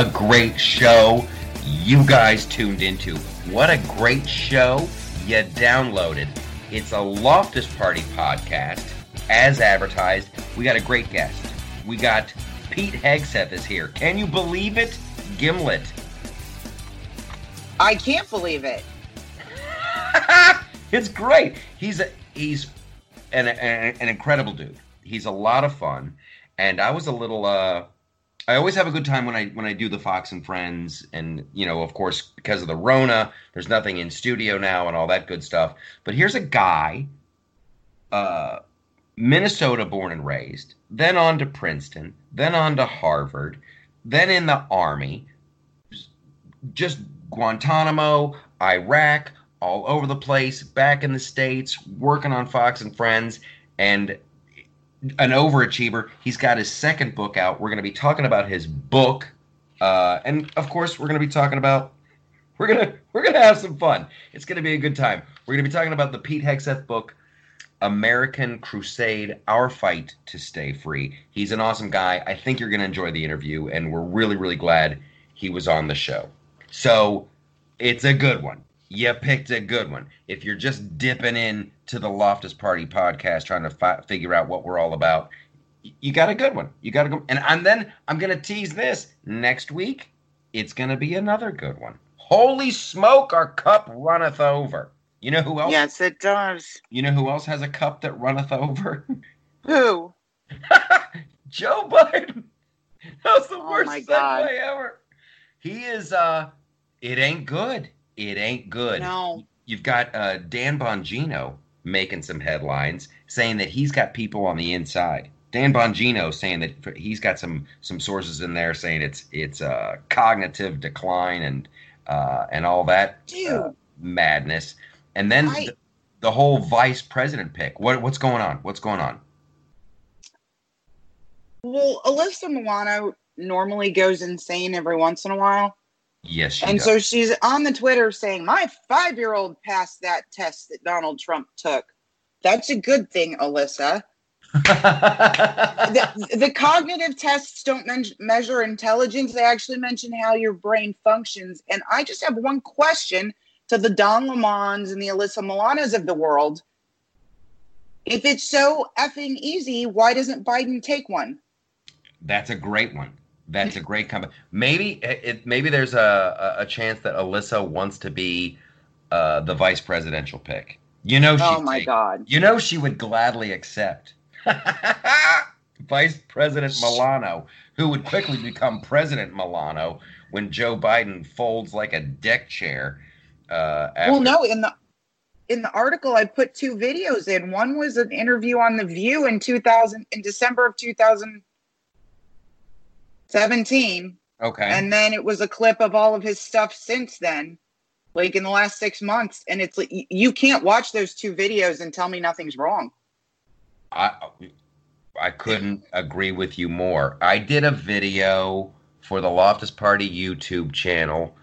A great show you guys tuned into. What a great show you downloaded. It's a Loftus Party podcast, as advertised. We got a great guest. We got Pete Hegseth is here. Can you believe it? Gimlet. I can't believe it. it's great. He's a, he's an, an, an incredible dude. He's a lot of fun, and I was a little. Uh, I always have a good time when I when I do the Fox and Friends, and you know, of course, because of the Rona, there's nothing in studio now and all that good stuff. But here's a guy, uh, Minnesota born and raised, then on to Princeton, then on to Harvard, then in the Army, just Guantanamo, Iraq, all over the place, back in the States, working on Fox and Friends, and an overachiever. He's got his second book out. We're going to be talking about his book. Uh, and of course, we're going to be talking about we're gonna we're gonna have some fun. It's gonna be a good time. We're gonna be talking about the Pete Hegseth book, American Crusade: Our Fight to Stay Free. He's an awesome guy. I think you're gonna enjoy the interview, and we're really really glad he was on the show. So it's a good one. You picked a good one. If you're just dipping in to the Loftus Party podcast, trying to fi- figure out what we're all about, you got a good one. You got to go. And, and then I'm going to tease this next week. It's going to be another good one. Holy smoke, our cup runneth over. You know who else? Yes, it does. You know who else has a cup that runneth over? Who? Joe Biden. That was the Oh worst segue ever. He is uh it ain't good. It ain't good. No. You've got uh Dan Bongino making some headlines saying that he's got people on the inside. Dan Bongino saying that he's got some some sources in there saying it's it's uh cognitive decline and uh and all that uh, madness. And then I- the, the whole vice president pick. What what's going on? What's going on? Well, Alyssa Milano normally goes insane every once in a while. Yes, she and does. so she's on the Twitter saying, My five year old passed that test that Donald Trump took. That's a good thing, Alyssa. The, the cognitive tests don't men- measure intelligence, they actually mention how your brain functions. And I just have one question to the Don Lemons and the Alyssa Milanos of the world. If it's so effing easy, why doesn't Biden take one? That's a great one. That's a great comment. Maybe it, maybe there's a, a chance that Alyssa wants to be uh, the vice presidential pick. You know, she Oh my God. You know, she would gladly accept Vice President Milano, who would quickly become President Milano when Joe Biden folds like a deck chair. Uh, after, Well, no, in the in the article I put two videos in. One was an interview on the View in 2000 in December of 2017, Okay. and then it was a clip of all of his stuff since then, like in the last six months. And it's like you can't watch those two videos and tell me nothing's wrong. I I couldn't agree with you more. I did a video for the Loftus Party YouTube channel,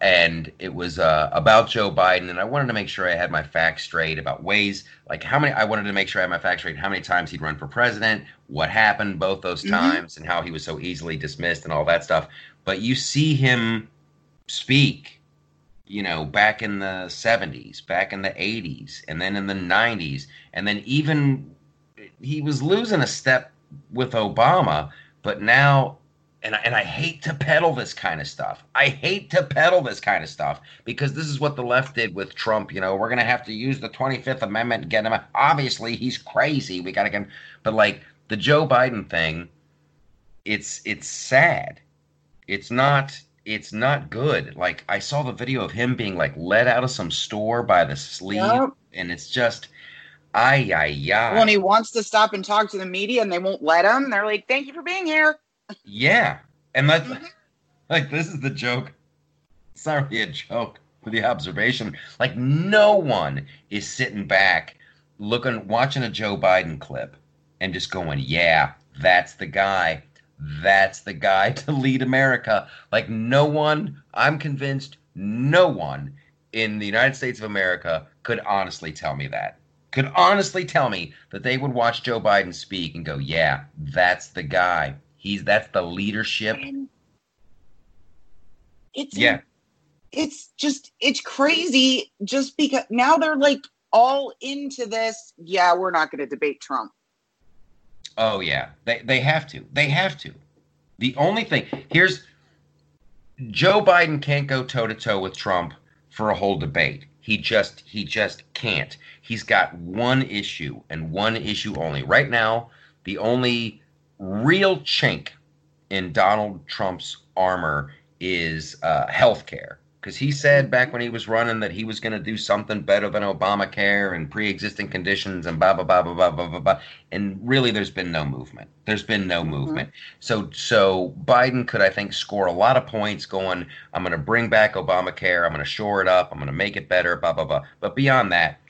and it was uh, about Joe Biden, and I wanted to make sure I had my facts straight about ways, like how many. I wanted to make sure I had my facts straight. How many times he'd run for president, what happened both those Mhm. times, and how he was so easily dismissed, and all that stuff. But you see him speak you know, back in the 70s, back in the 80s, and then in the 90s, and then even he was losing a step with Obama, but now and I, and I hate to peddle this kind of stuff. I hate to peddle this kind of stuff because this is what the left did with Trump. You know, we're gonna have to use the Twenty Fifth Amendment to get him. out. Obviously, he's crazy. We gotta get him. But like the Joe Biden thing, it's it's sad. It's not it's not good. Like I saw the video of him being like let out of some store by the sleeve, Yep. and it's just, ay ay ay. When he wants to stop and talk to the media and they won't let him, they're like, "Thank you for being here." Yeah, and that's Mhm. like this is the joke. It's not really a joke, for the observation. Like no one is sitting back, looking, watching a Joe Biden clip, and just going, "Yeah, that's the guy. That's the guy to lead America." Like no one. I'm convinced no one in the United States of America could honestly tell me that. Could honestly tell me that they would watch Joe Biden speak and go, "Yeah, that's the guy. He's that's the leadership." And It's Yeah. it's just it's crazy just because now they're like all into this. Yeah, we're not going to debate Trump. Oh yeah, they they have to. They have to. The only thing here's Joe Biden can't go toe to toe with Trump for a whole debate. He just he just can't. He's got one issue and one issue only. Right now, the only real chink in Donald Trump's armor is uh, health care. Because he said mm-hmm. back when he was running that he was going to do something better than Obamacare and pre existing conditions and blah, blah, blah, blah, blah, blah, blah, blah. And really, there's been no movement. There's been no mm-hmm. movement. So, so Biden could, I think, score a lot of points going, I'm going to bring back Obamacare. I'm going to shore it up. I'm going to make it better, blah, blah, blah. But beyond that,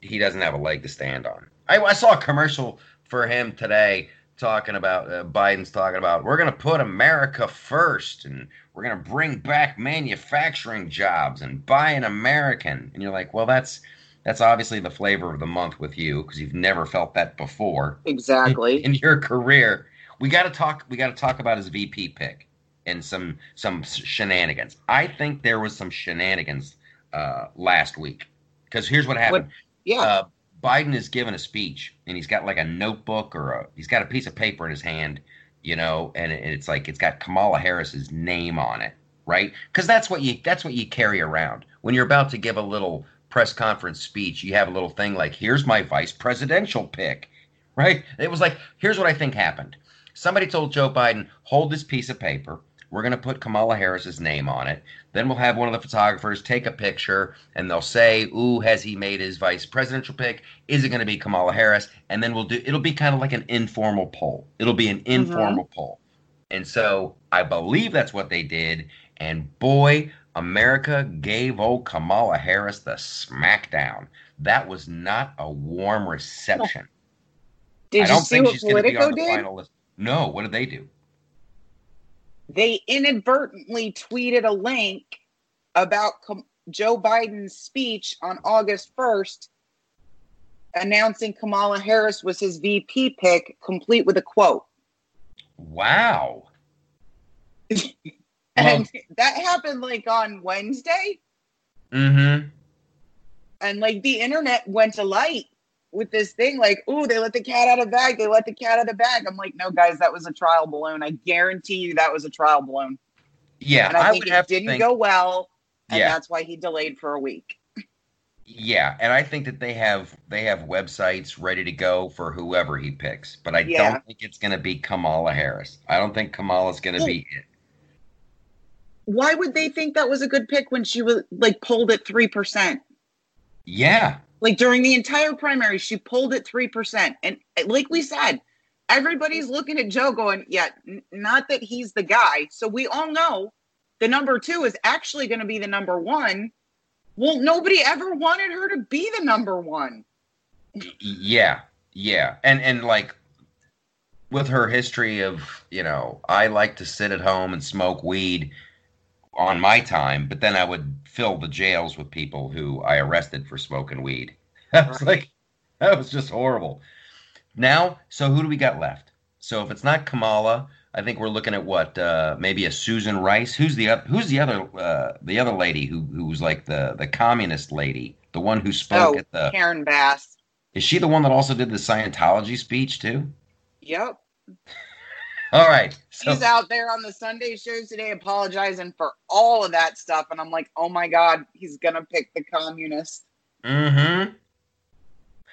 he doesn't have a leg to stand on. I, I saw a commercial for him today talking about uh, Biden's talking about we're going to put America first and we're going to bring back manufacturing jobs and buy an American. And you're like, well, that's that's obviously the flavor of the month with you because you've never felt that before Exactly. in your career. We got to talk. We got to talk about his VP pick and some some shenanigans. I think there was some shenanigans uh, last week because here's what happened. yeah. Uh, Biden is giving a speech and he's got like a notebook or a he's got a piece of paper in his hand, you know, and it's like it's got Kamala Harris's name on it, right? Because that's what you that's what you carry around when you're about to give a little press conference speech. You have a little thing like, "Here's my vice presidential pick," right? It was like, "Here's what I think happened." Somebody told Joe Biden, "Hold this piece of paper. We're going to put Kamala Harris's name on it. Then we'll have one of the photographers take a picture, and they'll say, "Ooh, has he made his vice presidential pick? Is it going to be Kamala Harris?" And then we'll do. It'll be kind of like an informal poll. It'll be an mm-hmm. informal poll. And so I believe that's what they did. And boy, America gave old Kamala Harris the smackdown. That was not a warm reception. Did I don't see think what she's going to be on the did? final list. No, what did they do? They inadvertently tweeted a link about Com- Joe Biden's speech on August 1st, announcing Kamala Harris was his VP pick, complete with a quote. Wow. Well, And that happened like on Wednesday. mm-hmm. and like the internet went to light with this thing like ooh they let the cat out of the bag they let the cat out of the bag i'm like no guys that was a trial balloon i guarantee you that was a trial balloon Yeah, and i, I, think would it have didn't think. go well and Yeah. that's why he delayed for a week Yeah, and I think that they have they have websites ready to go for whoever he picks, but I Yeah. don't think it's going to be Kamala Harris. I don't think Kamala's going to Oh. be it. why would they think that was a good pick when she was like pulled at 3% Yeah, like during the entire primary she pulled at 3% and eh, like we said everybody's looking at joe going yeah n- not that he's the guy. So we all know the number two is actually going to be the number one. Well nobody ever wanted her to be the number one. Yeah, yeah, and and like with her history of you know, I like to sit at home and smoke weed on my time, but then I would fill the jails with people who I arrested for smoking weed. That was like that was just horrible. Now, so who do we got left? So if it's not Kamala, I think we're looking at what uh, maybe a Susan Rice. Who's the who's the other uh, the other lady who who's like the the communist lady, the one who spoke Oh, at the karen bass is she the one that also did the Scientology speech too? yep All right. So, she's out there on the sunday shows today apologizing for all of that stuff and i'm like oh my god he's gonna pick the communist mm-hmm.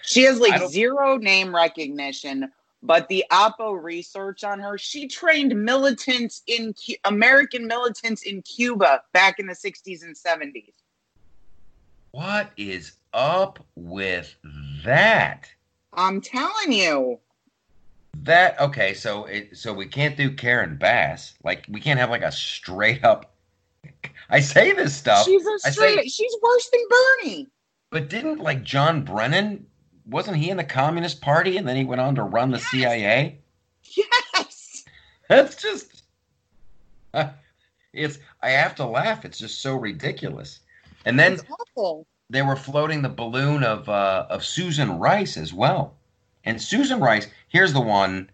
She has like zero name recognition, but the Oppo research on her, she trained militants in Cu- American militants in Cuba back in the 60s and 70s. What is up with that? I'm telling you. That okay? So it so we can't do Karen Bass. Like we can't have like a straight up. I say this stuff, she's a straight, say- she's worse than Bernie. but didn't like John Brennan? Wasn't he in the Communist Party and then he went on to run the CIA? Yes. That's just. It's. I have to laugh. It's just so ridiculous. And then It's awful. they were floating the balloon of uh, of Susan Rice as well. And Susan Rice, here's the one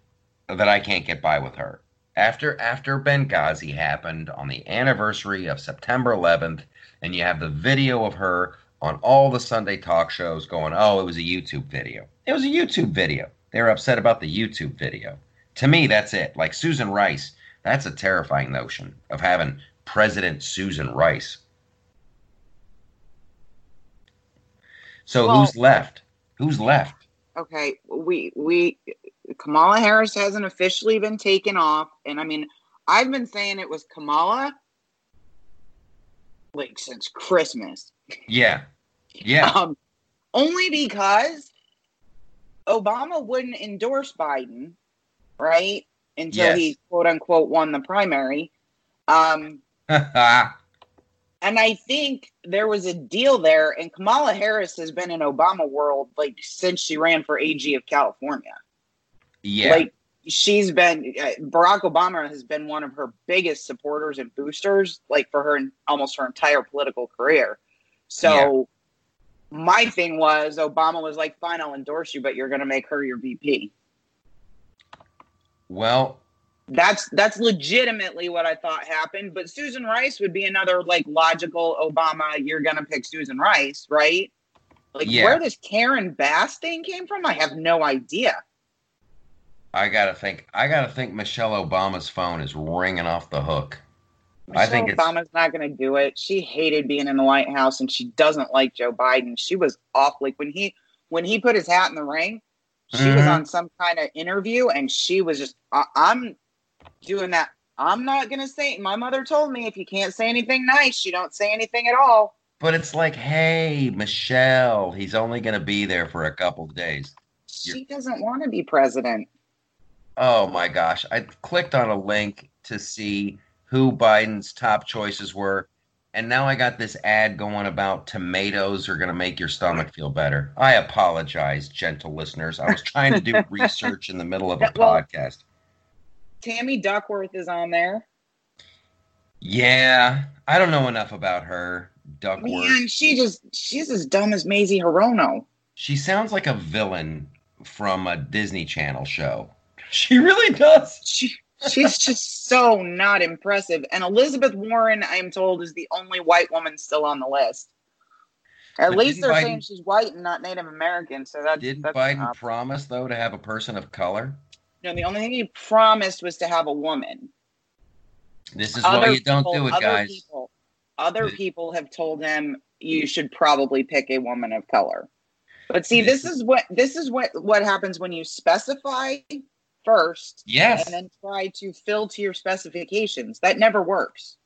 that I can't get by with her. after after Benghazi happened on the anniversary of September 11th, and you have the video of her on all the Sunday talk shows going, "Oh, it was a YouTube video. It was a YouTube video." They were upset about the YouTube video. To me, that's it. Like Susan Rice, that's a terrifying notion of having President Susan Rice. So Well- who's left? Who's left? Okay, we we Kamala Harris hasn't officially been taken off, and I mean, I've been saying it was Kamala like since Christmas. Yeah. Yeah. Um, only because Obama wouldn't endorse Biden, right? Until Yes. he quote unquote won the primary. Um, and I think there was a deal there, and Kamala Harris has been in Obama world like since she ran for AG of California. Yeah. Like she's been uh, Barack Obama has been one of her biggest supporters and boosters, like for her almost her entire political career. So my thing was Obama was like, "Fine, I'll endorse you, but you're going to make her your VP." well, That's that's legitimately what I thought happened. But Susan Rice would be another like logical Obama. You're going to pick Susan Rice, right? Like Yeah. where this Karen Bass thing came from, I have no idea. I gotta think. I gotta think. Michelle Obama's phone is ringing off the hook. I Michelle think it's- Obama's not going to do it. She hated being in the White House, and she doesn't like Joe Biden. She was off. Like when he when he put his hat in the ring, she was Mhm. on some kind of interview, and she was just, I, "I'm doing that. I'm not going to say." My mother told me if you can't say anything nice, you don't say anything at all. But it's like, hey, Michelle, he's only gonna be there for a couple days. She doesn't want to be president. Oh my gosh. I clicked on a link to see who Biden's top choices were. And now I got this ad going about tomatoes are going to make your stomach feel better. I apologize, gentle listeners. I was trying to do research in the middle of a Well- podcast. Tammy Duckworth is on there. Yeah, I don't know enough about her, Duckworth. Man, she just she's as dumb as Mazie Hirono. She sounds like a villain from a Disney Channel show. She really does. She she's just so not impressive. And Elizabeth Warren, I am told, is the only white woman still on the list. At But least they're Biden- saying she's white and not Native American. So that's Didn't that's Biden up. promise though to have a person of color? No, the only thing he promised was to have a woman. This is why you don't do it, other guys. People, other The- people have told him you should probably pick a woman of color. But see, This this is what this is what what happens when you specify first Yes, and then try to fill to your specifications. That never works.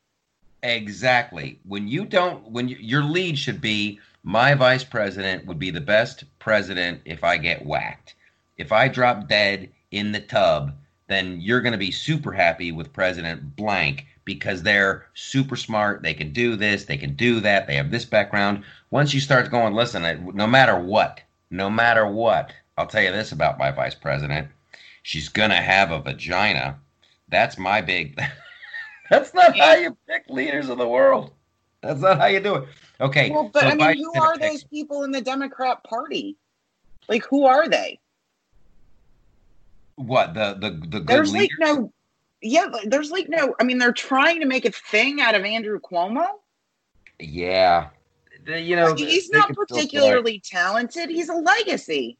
exactly. When you don't, when you, your lead should be, my vice president would be the best president if I get whacked. If I drop dead in the tub, then you're going to be super happy with President Blank because they're super smart. They can do this, they can do that, they have this background. Once you start going, listen, no matter what, no matter what, I'll tell you this about my vice president. She's going to have a vagina. That's my big. That's not how you pick leaders of the world. That's not how you do it. Okay. Well, but so I mean, who are pick- those people in the Democrat Party? Like, who are they? What the the the good There's leaders? like no, yeah, there's like no. I mean, they're trying to make a thing out of Andrew Cuomo. Yeah. The- you know, He's not can still try. particularly talented. He's a legacy.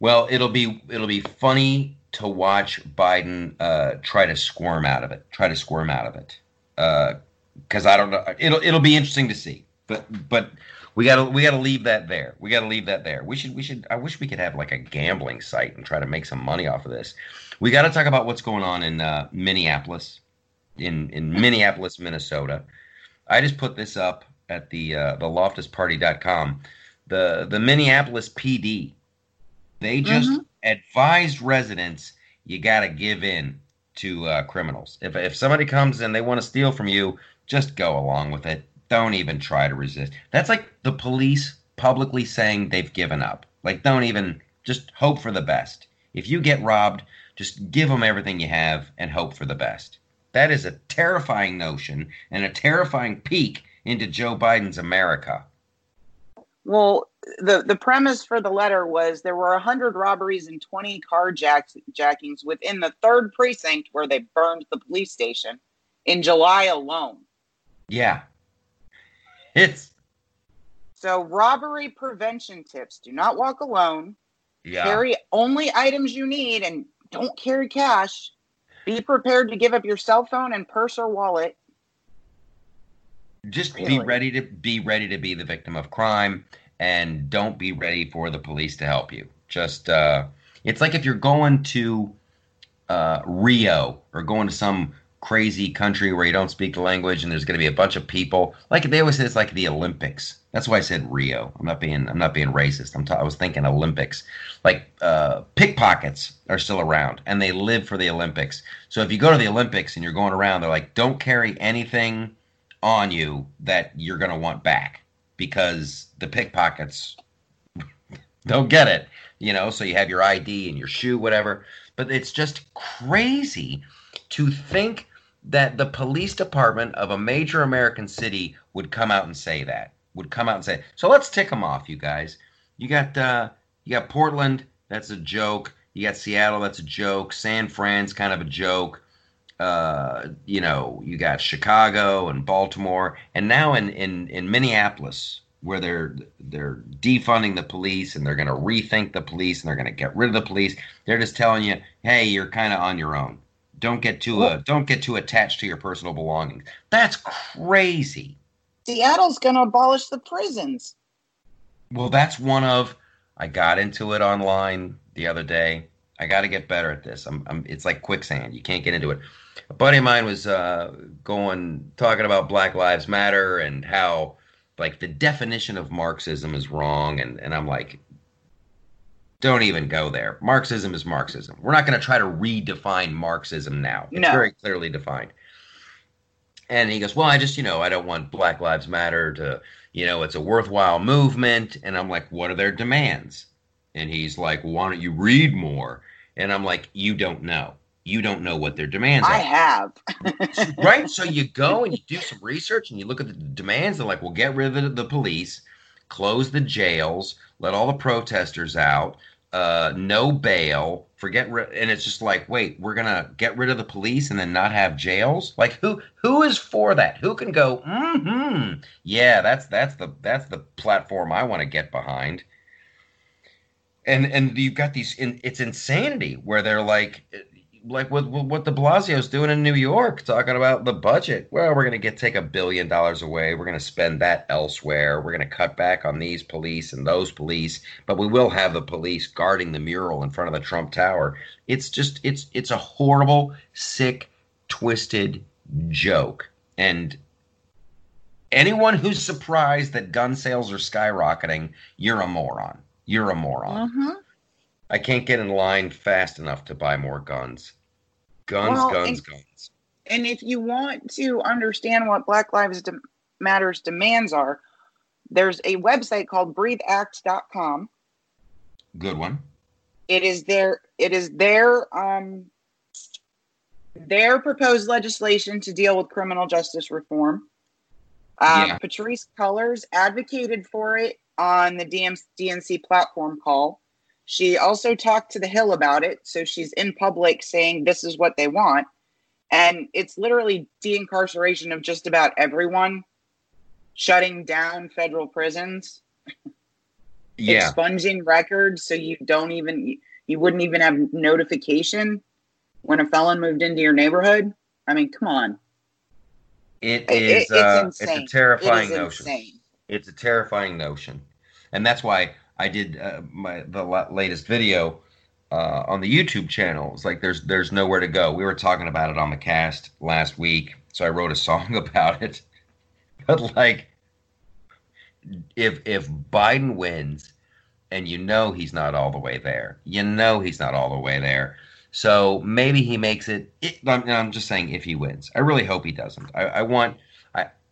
Well, it'll be it'll be funny to watch Biden uh, try to squirm out of it. Try to squirm out of it. Because I don't know. It'll it'll be interesting to see. But but we gotta we gotta leave that there. We gotta leave that there. We should we should. I wish we could have like a gambling site and try to make some money off of this. We got to talk about what's going on in uh, Minneapolis, in in Minneapolis, Minnesota. I just put this up at the uh, the loftusparty.com. The the Minneapolis PD they just Mhm. advised residents you got to give in to uh, criminals. If if somebody comes and they want to steal from you, just go along with it. Don't even try to resist. That's like the police publicly saying they've given up. Like don't even just hope for the best. If you get robbed, just give them everything you have and hope for the best. That is a terrifying notion and a terrifying peek into Joe Biden's America. Well, the the premise for the letter was there were 100 robberies and 20 carjackings within the third precinct where they burned the police station in July alone. Yeah. It's so robbery prevention tips. Do not walk alone. yeah. Carry only items you need and don't carry cash. Be prepared to give up your cell phone and purse or wallet. just be ready to be ready to be the victim of crime and don't be ready for the police to help you. Just uh it's like if you're going to uh rio or going to some crazy country where you don't speak the language and there's going to be a bunch of people. Like they always say it's like the olympics. That's why i said rio. I'm not being i'm not being racist. I'm i was thinking olympics. Like uh pickpockets are still around and they live for the olympics. So if you go to the olympics and you're going around they're like don't carry anything on you that you're going to want back because the pickpockets don't get it, you know. So you have your ID and your shoe, whatever. But it's just crazy to think that the police department of a major American city would come out and say that. Would come out and say, so let's tick them off, you guys. You got uh, you got Portland, that's a joke. You got Seattle, that's a joke. San Fran's kind of a joke uh, you know, you got Chicago and Baltimore, and now in in in Minneapolis, where they're they're defunding the police and they're going to rethink the police and they're going to get rid of the police. They're just telling you, hey, you're kind of on your own. Don't get too uh, don't get too attached to your personal belongings. That's crazy. Seattle's going to abolish the prisons. Well, that's one of. I got into it online the other day. I got to get better at this. I'm, I'm. It's like quicksand. You can't get into it. A buddy of mine was uh, going talking about Black Lives Matter and how like the definition of Marxism is wrong, and and I'm like, don't even go there. Marxism is Marxism. We're not going to try to redefine Marxism now. It's No. very clearly defined. And he goes, well, I just you know I don't want Black Lives Matter to you know, it's a worthwhile movement. And I'm like, what are their demands? And he's like, why don't you read more? And I'm like, you don't know. You don't know what their demands are. I are. have. right? So you go and you do some research and you look at the demands. They're like, well, get rid of the police, close the jails, let all the protesters out, uh, no bail, forget. Ri- and it's just like, wait, we're gonna get rid of the police and then not have jails? Like, who who is for that? Who can go? Hmm. Yeah, that's that's the that's the platform I want to get behind. And and you've got these. In, it's insanity where they're like like what what de Blasio's doing in New York, talking about the budget. Well, we're going to get take a billion dollars away. We're going to spend that elsewhere. We're going to cut back on these police and those police, but we will have the police guarding the mural in front of the Trump Tower. It's just it's it's a horrible, sick, twisted joke. And anyone who's surprised that gun sales are skyrocketing, you're a moron. You're a moron. Mhm. I can't get in line fast enough to buy more guns. Guns, Well, guns, and- guns. And if you want to understand what Black Lives Matters demands are, there's a website called breatheact.com. Good one. It is their it is their um their proposed legislation to deal with criminal justice reform. Um, Yeah. Patrisse Cullors advocated for it on the DM, DNC platform call. She also talked to the Hill about it, so she's in public saying this is what they want, and it's literally de-incarceration of just about everyone, shutting down federal prisons Yeah. expunging records so you don't even you wouldn't even have notification when a felon moved into your neighborhood i mean come on It It- is it's uh, it's a terrifying it notion. insane It's a terrifying notion. And that's why I did uh, my the latest video uh, on the YouTube channel. It's like there's there's nowhere to go. We were talking about it on the cast last week, so I wrote a song about it. But like if if Biden wins and you know he's not all the way there. You know he's not all the way there. So maybe he makes it. it I'm, I'm just saying if he wins. I really hope he doesn't. I, I want.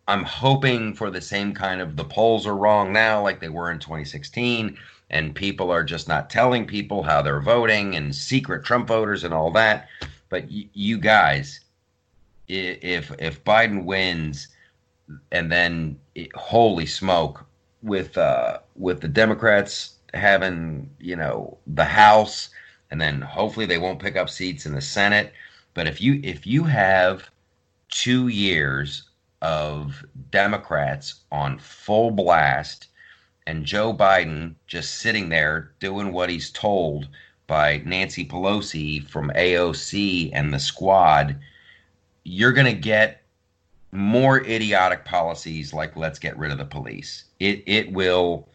I'm hoping for the same kind of the polls are wrong now, like they were in 2016, and people are just not telling people how they're voting and secret Trump voters and all that. But y- you guys, if if Biden wins, and then it, holy smoke, with uh, with the Democrats having you know the House, and then hopefully they won't pick up seats in the Senate. But if you if you have two years of Democrats on full blast and Joe Biden just sitting there doing what he's told by Nancy Pelosi from AOC and the squad, you're going to get more idiotic policies like let's get rid of the police. It it will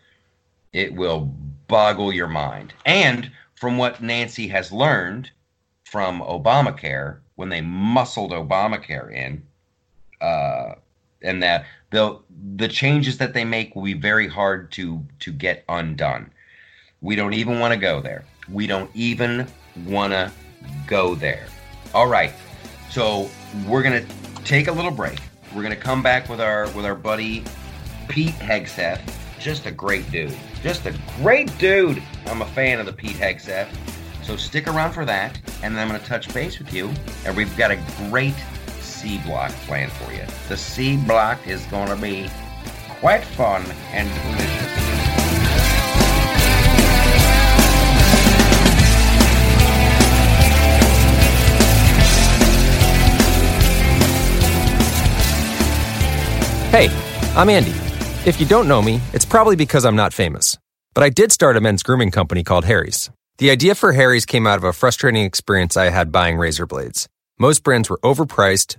it will boggle your mind. And from what Nancy has learned from Obamacare when they muscled Obamacare in, uh, and that the the changes that they make will be very hard to to get undone. We don't even want to go there. We don't even want to go there. All right. So we're gonna take a little break. We're gonna come back with our with our buddy Pete Hegseth. Just a great dude. Just a great dude. I'm a fan of the Pete Hegseth. So stick around for that, and then I'm gonna touch base with you. And we've got a great C block planned for you. The C block is gonna be quite fun and delicious. Hey, I'm Andy. If you don't know me, it's probably because I'm not famous. But I did start a men's grooming company called Harry's. The idea for Harry's came out of a frustrating experience I had buying razor blades. Most brands were overpriced,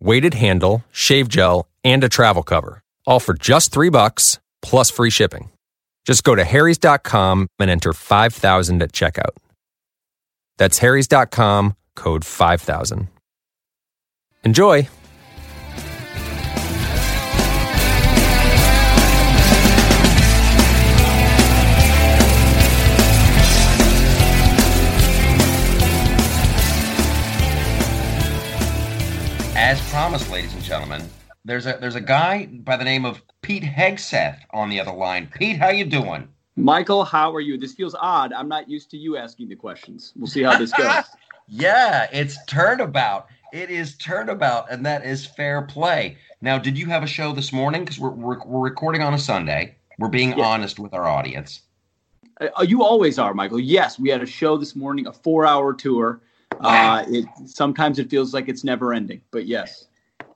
weighted handle, shave gel, and a travel cover, all for just three bucks plus free shipping. Just go to harrys.com and enter 5000 at checkout. That's harrys.com, code 5000. Enjoy! As promised, ladies and gentlemen, there's a there's a guy by the name of Pete Hegseth on the other line. Pete, how you doing? Michael, how are you? This feels odd. I'm not used to you asking the questions. We'll see how this goes. yeah, it's turnabout. It is turnabout, and that is fair play. Now, did you have a show this morning? Because we're, we're, we're recording on a Sunday. We're being honest with our audience. Uh, you always are, Michael. Yes, we had a show this morning, a four-hour tour. Uh, it sometimes it feels like it's never ending, but yes.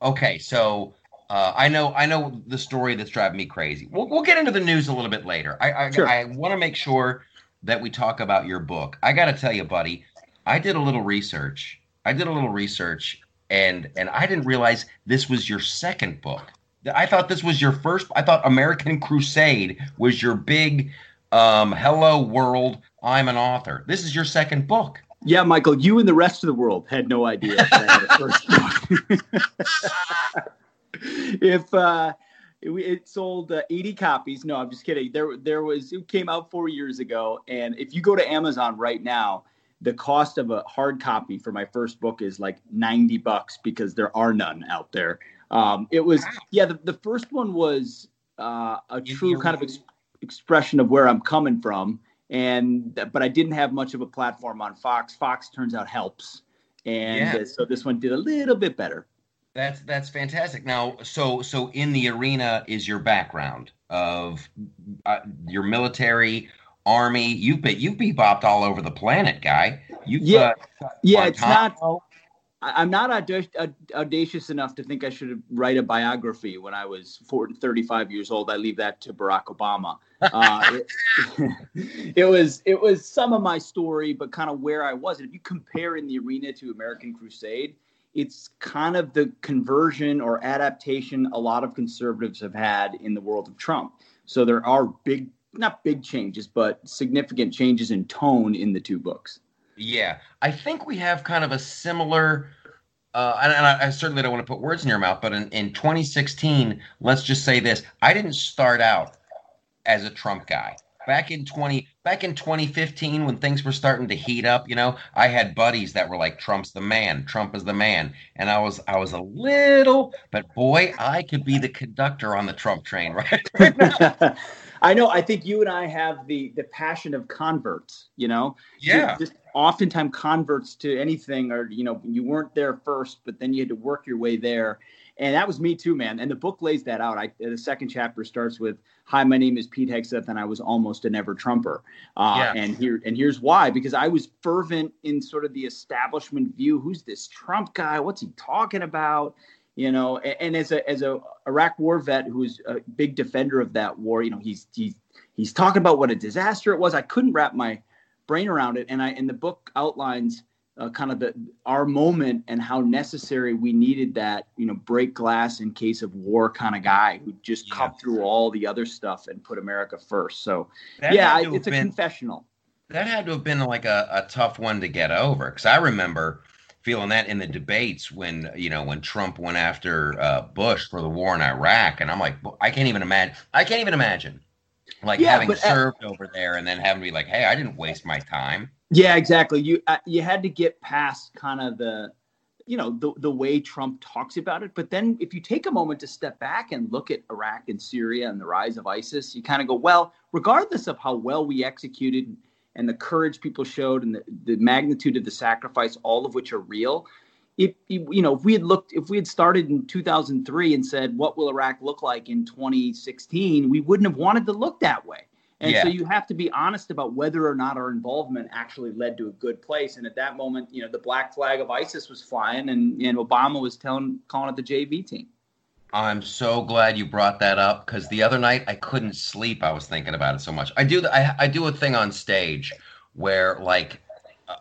Okay, so uh, I know I know the story that's driving me crazy. We'll, we'll get into the news a little bit later. I I, Sure. I want to make sure that we talk about your book. I got to tell you, buddy, I did a little research. I did a little research, and and I didn't realize this was your second book. I thought this was your first. I thought American Crusade was your big. Um, hello world, I'm an author. This is your second book. Yeah, Michael, you and the rest of the world had no idea that I had a first book. if uh, it, it sold uh, 80 copies, no, I'm just kidding. There, there was it came out four years ago, and if you go to Amazon right now, the cost of a hard copy for my first book is like 90 bucks because there are none out there. Um, it was yeah, the, the first one was uh, a true kind of ex- expression of where I'm coming from and but I didn't have much of a platform on Fox. Fox turns out helps, and Yeah. so this one did a little bit better. That's that's fantastic. Now, so so in the arena is your background of uh, your military, army. You've been you've bebopped all over the planet, guy. You Yeah. uh, Yeah, it's not. I- I'm not audacious, audacious enough to think I should write a biography when I was 40, 35 years old. I leave that to Barack Obama. Uh, it, it was it was some of my story, but kind of where I was. And If you compare in the arena to American Crusade, it's kind of the conversion or adaptation a lot of conservatives have had in the world of Trump. So there are big, not big changes, but significant changes in tone in the two books. Yeah, I think we have kind of a similar. Uh, and, and I, I certainly don't want to put words in your mouth, but in, in 2016, let's just say this: I didn't start out as a Trump guy. Back in 20 back in 2015 when things were starting to heat up, you know, I had buddies that were like Trump's the man, Trump is the man. And I was I was a little, but boy, I could be the conductor on the Trump train right, right now. I know. I think you and I have the the passion of converts. You know, yeah. Just, just oftentimes converts to anything, or you know, you weren't there first, but then you had to work your way there. And that was me too, man. And the book lays that out. I, the second chapter starts with, "Hi, my name is Pete Hegseth, and I was almost a never Trumper." Uh, yeah. And here, and here's why: because I was fervent in sort of the establishment view. Who's this Trump guy? What's he talking about? you know and, and, as a as a iraq war vet who's a big defender of that war you know he's he's he's talking about what a disaster it was i couldn't wrap my brain around it and i in the book outlines uh, kind of the our moment and how necessary we needed that you know break glass in case of war kind of guy who just yeah. cut through all the other stuff and put america first so that yeah it's a been, confessional that had to have been like a, a tough one to get over because i remember feeling that in the debates when you know when Trump went after uh, Bush for the war in Iraq, and I'm like, I can't even imagine. I can't even imagine like yeah, having uh, served over there and then having to be like, hey, I didn't waste my time. Yeah, exactly. You uh, you had to get past kind of the you know the the way Trump talks about it, but then if you take a moment to step back and look at Iraq and Syria and the rise of ISIS, you kind of go, well, regardless of how well we executed and the courage people showed and the, the magnitude of the sacrifice, all of which are real. If you know, if we had looked, if we had started in 2003 and said, "What will Iraq look like in 2016?" we wouldn't have wanted to look that way. And yeah. so you have to be honest about whether or not our involvement actually led to a good place. And at that moment, you know, the black flag of ISIS was flying, and and Obama was telling calling it the JV team. I'm so glad you brought that up because the other night I couldn't sleep. I was thinking about it so much. I do I, I do a thing on stage where like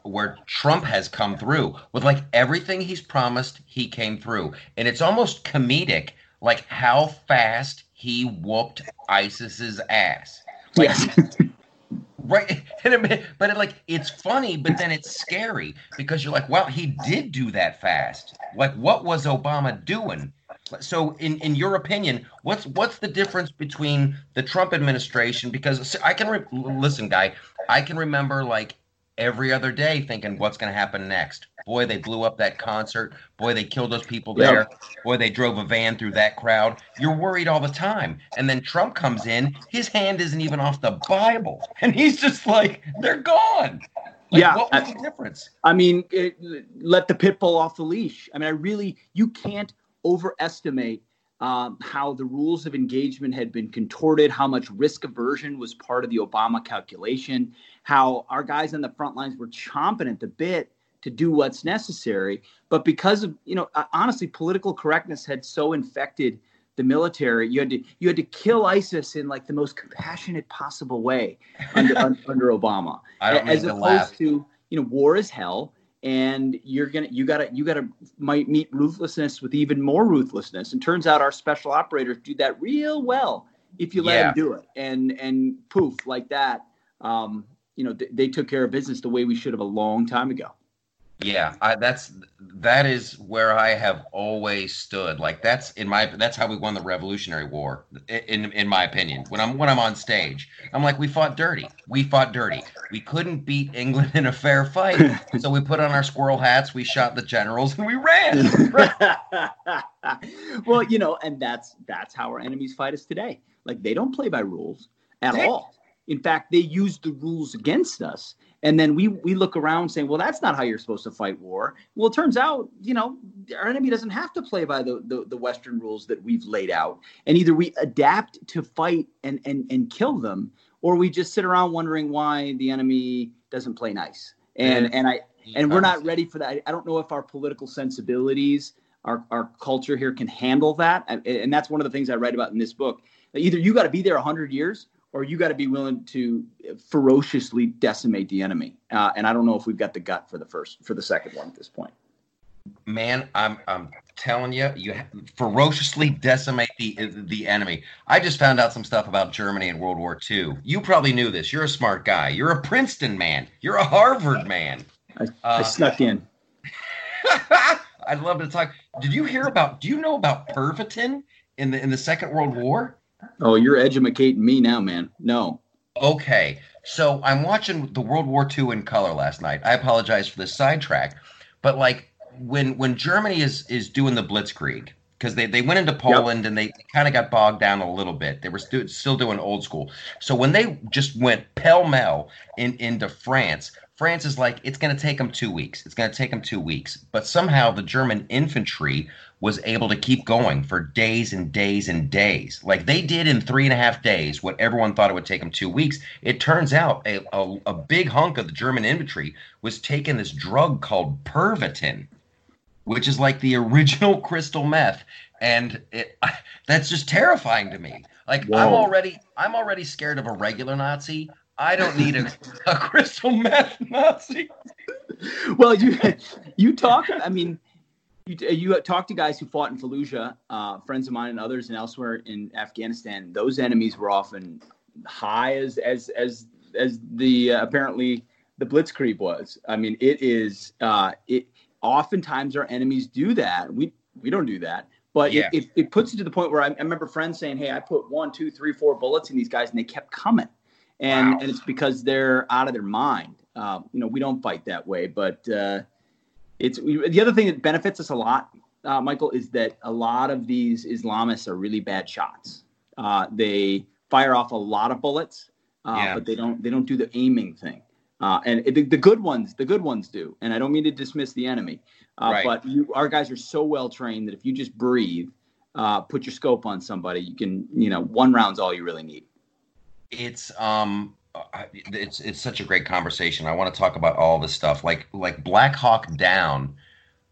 where Trump has come through with like everything he's promised, he came through, and it's almost comedic, like how fast he whooped ISIS's ass. Like, yes. right but it, like it's funny but then it's scary because you're like well he did do that fast like what was obama doing so, in in your opinion, what's what's the difference between the Trump administration? Because I can re- listen, guy, I can remember like every other day thinking, what's going to happen next? Boy, they blew up that concert. Boy, they killed those people there. Yep. Boy, they drove a van through that crowd. You're worried all the time. And then Trump comes in, his hand isn't even off the Bible. And he's just like, they're gone. Like, yeah. What was I, the difference? I mean, it, let the pit bull off the leash. I mean, I really, you can't overestimate um, how the rules of engagement had been contorted, how much risk aversion was part of the Obama calculation, how our guys on the front lines were chomping at the bit to do what's necessary. But because of, you know, honestly, political correctness had so infected the military, you had to you had to kill ISIS in like the most compassionate possible way under, under Obama, as opposed laugh. to you know war is hell and you're gonna you gotta you gotta might meet ruthlessness with even more ruthlessness. And turns out our special operators do that real well if you let yeah. them do it. And and poof like that um, you know th- they took care of business the way we should have a long time ago yeah, I, that's that is where I have always stood. Like that's in my that's how we won the Revolutionary War. In in my opinion, when I'm when I'm on stage, I'm like, we fought dirty. We fought dirty. We couldn't beat England in a fair fight, so we put on our squirrel hats, we shot the generals, and we ran. well, you know, and that's that's how our enemies fight us today. Like they don't play by rules at all. In fact, they use the rules against us and then we we look around saying, well, that's not how you're supposed to fight war. Well, it turns out, you know, our enemy doesn't have to play by the, the, the Western rules that we've laid out. And either we adapt to fight and, and, and kill them, or we just sit around wondering why the enemy doesn't play nice. And and I and we're not ready for that. I don't know if our political sensibilities, our, our culture here can handle that. And that's one of the things I write about in this book. Either you got to be there 100 years or you got to be willing to ferociously decimate the enemy. Uh, and I don't know if we've got the gut for the first for the second one at this point. Man, I'm I'm telling you, you ferociously decimate the the enemy. I just found out some stuff about Germany in World War II. You probably knew this. You're a smart guy. You're a Princeton man. You're a Harvard man. I, uh, I snuck in. I'd love to talk. Did you hear about? Do you know about Pervitin in the in the Second World War? Oh, you're educating me now, man. No. Okay. So I'm watching the World War II in color last night. I apologize for the sidetrack, but like when when Germany is is doing the Blitzkrieg because they, they went into Poland yep. and they kind of got bogged down a little bit. They were stu- still doing old school. So when they just went pell mell in, into France, France is like, it's going to take them two weeks. It's going to take them two weeks. But somehow the German infantry was able to keep going for days and days and days. Like they did in three and a half days what everyone thought it would take them two weeks. It turns out a, a, a big hunk of the German infantry was taking this drug called Pervitin, which is like the original crystal meth. And it, that's just terrifying to me. Like Whoa. I'm already I'm already scared of a regular Nazi. I don't need a, a crystal meth Nazi. Well, you you talk. I mean, you you talk to guys who fought in Fallujah, uh, friends of mine and others, and elsewhere in Afghanistan. Those enemies were often high as as as as the uh, apparently the Blitzkrieg was. I mean, it is uh, it. Oftentimes, our enemies do that. We we don't do that. But yeah. it, it, it, puts you to the point where I, I remember friends saying, "Hey, I put one, two, three, four bullets in these guys, and they kept coming." and wow. and it's because they're out of their mind. Uh, you know, we don't fight that way, but uh, it's the other thing that benefits us a lot, uh, Michael, is that a lot of these Islamists are really bad shots. Uh, they fire off a lot of bullets, uh, yeah. but they don't they don't do the aiming thing. Uh, and the, the, good ones, the good ones do. And I don't mean to dismiss the enemy, right. but you, our guys are so well trained that if you just breathe, put your scope on somebody, you can, you know, one round's all you really need it's um it's it's such a great conversation. I want to talk about all this stuff, like like Black Hawk Down.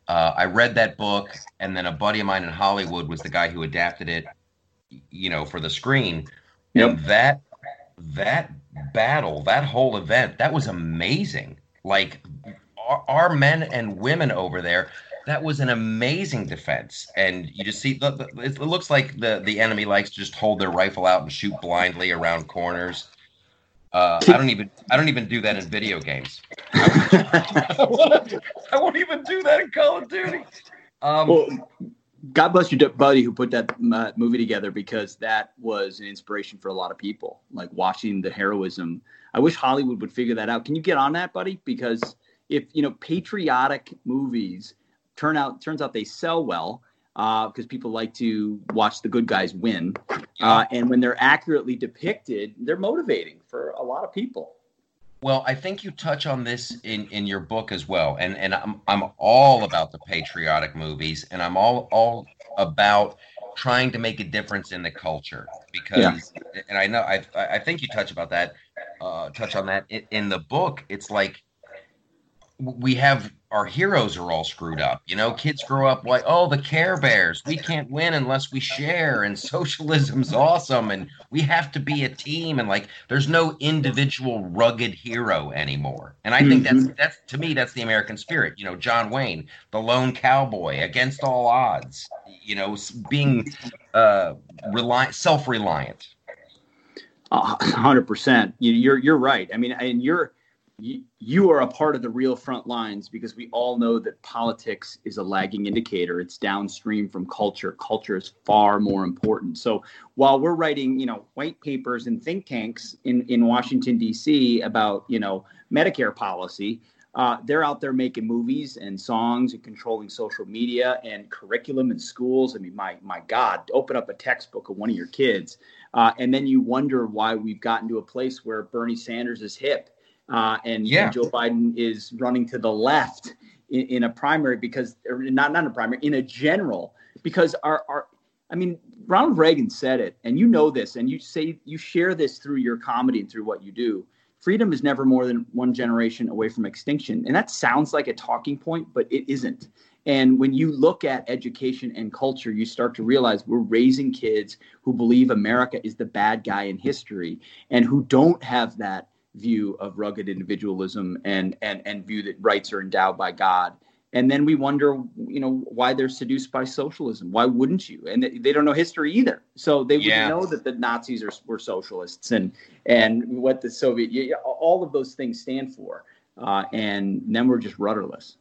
Uh, I read that book, and then a buddy of mine in Hollywood was the guy who adapted it, you know, for the screen. Yep. And that that battle, that whole event, that was amazing. Like our, our men and women over there, that was an amazing defense. And you just see, it looks like the the enemy likes to just hold their rifle out and shoot blindly around corners. Uh, I don't even I don't even do that in video games. I, won't, I won't even do that in Call of Duty. Um, well, God bless your buddy who put that uh, movie together because that was an inspiration for a lot of people. Like watching the heroism. I wish Hollywood would figure that out. Can you get on that, buddy? Because if you know patriotic movies turn out turns out they sell well because uh, people like to watch the good guys win. Uh, and when they're accurately depicted, they're motivating for a lot of people. Well, I think you touch on this in, in your book as well, and and I'm I'm all about the patriotic movies, and I'm all all about trying to make a difference in the culture because, yeah. and I know I I think you touch about that, uh, touch on that in, in the book. It's like we have our heroes are all screwed up. You know, kids grow up like, oh, the Care Bears. We can't win unless we share, and socialism's awesome, and we have to be a team, and like, there's no individual rugged hero anymore. And I think mm-hmm. that's that's to me, that's the American spirit. You know, John Wayne, the lone cowboy, against all odds. You know, being uh, reliant, self-reliant. hundred percent. You're you're right. I mean, and you're you, are a part of the real front lines because we all know that politics is a lagging indicator. It's downstream from culture. Culture is far more important. So while we're writing, you know, white papers and think tanks in, in Washington, D.C. about, you know, Medicare policy, uh, they're out there making movies and songs and controlling social media and curriculum in schools. I mean, my my God, open up a textbook of one of your kids, uh, and then you wonder why we've gotten to a place where Bernie Sanders is hip uh, and, yeah. and, Joe Biden is running to the left in, in a primary because, not not a primary, in a general because our our I mean, Ronald Reagan said it, and you know this, and you say you share this through your comedy and through what you do. Freedom is never more than one generation away from extinction, and that sounds like a talking point, but it isn't. And when you look at education and culture, you start to realize we're raising kids who believe America is the bad guy in history and who don't have that view of rugged individualism and and and view that rights are endowed by God. And then we wonder, you know, why they're seduced by socialism. Why wouldn't you? And they don't know history either, so they yeah. wouldn't know that the Nazis are, were socialists and and what the Soviet, all of those things stand for. Uh, and then we're just rudderless.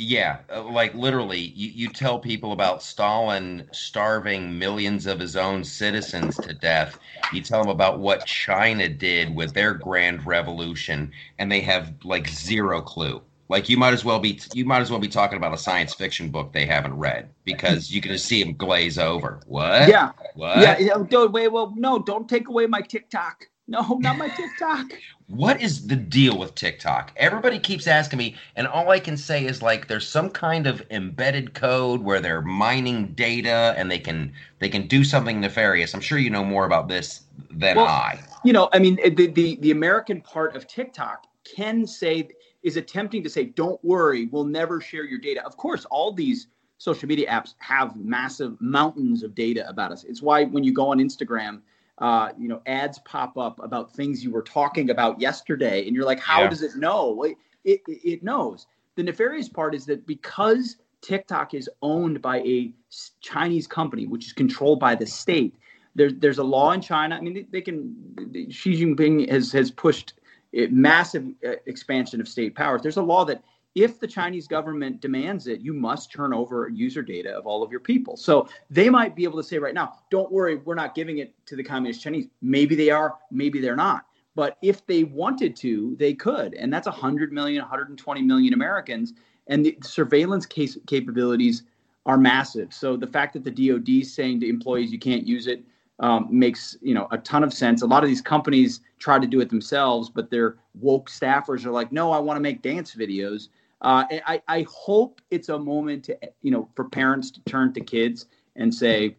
Yeah, uh, like literally, you, you tell people about Stalin starving millions of his own citizens to death. You tell them about what China did with their grand revolution, and they have like zero clue. Like you might as well be you might as well be talking about a science fiction book they haven't read because you can just see them glaze over. What? Yeah. What? Yeah. yeah, Don't wait. Well, no, don't take away my TikTok. No, not my TikTok. What is the deal with TikTok? Everybody keeps asking me, and all I can say is like there's some kind of embedded code where they're mining data and they can they can do something nefarious. I'm sure you know more about this than Well, I. you know, I mean, the, the the American part of TikTok can say is attempting to say, "Don't worry, we'll never share your data." Of course, all these social media apps have massive mountains of data about us. It's why when you go on Instagram, uh, you know, ads pop up about things you were talking about yesterday, and you're like, "How Yeah. does it know?" It, it it knows. The nefarious part is that because TikTok is owned by a Chinese company, which is controlled by the state, there's there's a law in China. I mean, they, they can. Xi Jinping has has pushed a massive uh, expansion of state powers. There's a law that if the Chinese government demands it, you must turn over user data of all of your people. So they might be able to say right now, don't worry, we're not giving it to the communist Chinese. Maybe they are, maybe they're not. But if they wanted to, they could. And that's 100 million, 120 million Americans. And the surveillance case capabilities are massive. So the fact that the DoD is saying to employees you can't use it um, makes you know a ton of sense. A lot of these companies try to do it themselves, but their woke staffers are like, no, I want to make dance videos. Uh, I, I hope it's a moment to you know for parents to turn to kids and say,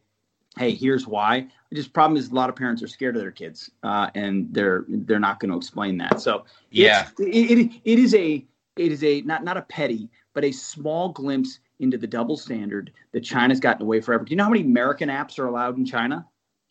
hey, here's why. The just problem is a lot of parents are scared of their kids, uh, and they're they're not going to explain that. So Yeah. it, it, it is a it is a not not a petty but a small glimpse into the double standard that China's gotten away forever. Do you know how many American apps are allowed in China?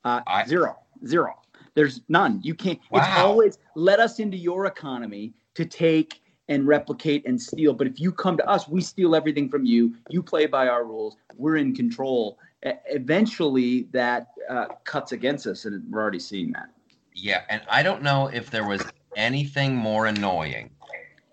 Uh, I- zero, zero. There's none. You can't. It's always let us into your economy to take and replicate and steal. But if you come to us, we steal everything from you. You play by our rules. We're in control. Eventually, that uh, cuts against us, and we're already seeing that. Yeah, and I don't know if there was anything more annoying,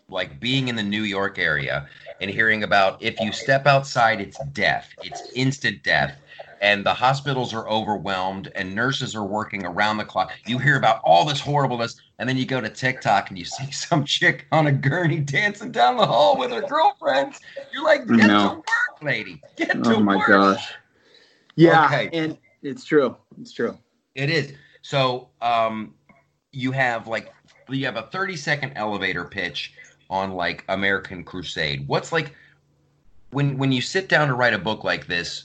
like being in the New York area and hearing about if you step outside, it's death, it's instant death, and the hospitals are overwhelmed and nurses are working around the clock. You hear about all this horribleness, and then you go to TikTok and you see some chick on a gurney dancing down the hall with her girlfriends. You're like, get No. to work, lady. Get to work. Oh my work. gosh. Yeah, Okay. and it's true. It's true. It is. So um, you have like you have a 30 second elevator pitch on like American Crusade. What's like when when you sit down to write a book like this?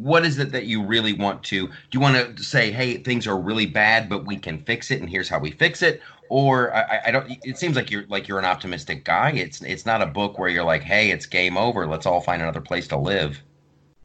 What is it that you really want to? Do you want to say, "Hey, things are really bad, but we can fix it, and here's how we fix it"? Or I, I- don't. It seems like you're like you're an optimistic guy. It's it's not a book where you're like, "Hey, it's game over. Let's all find another place to live."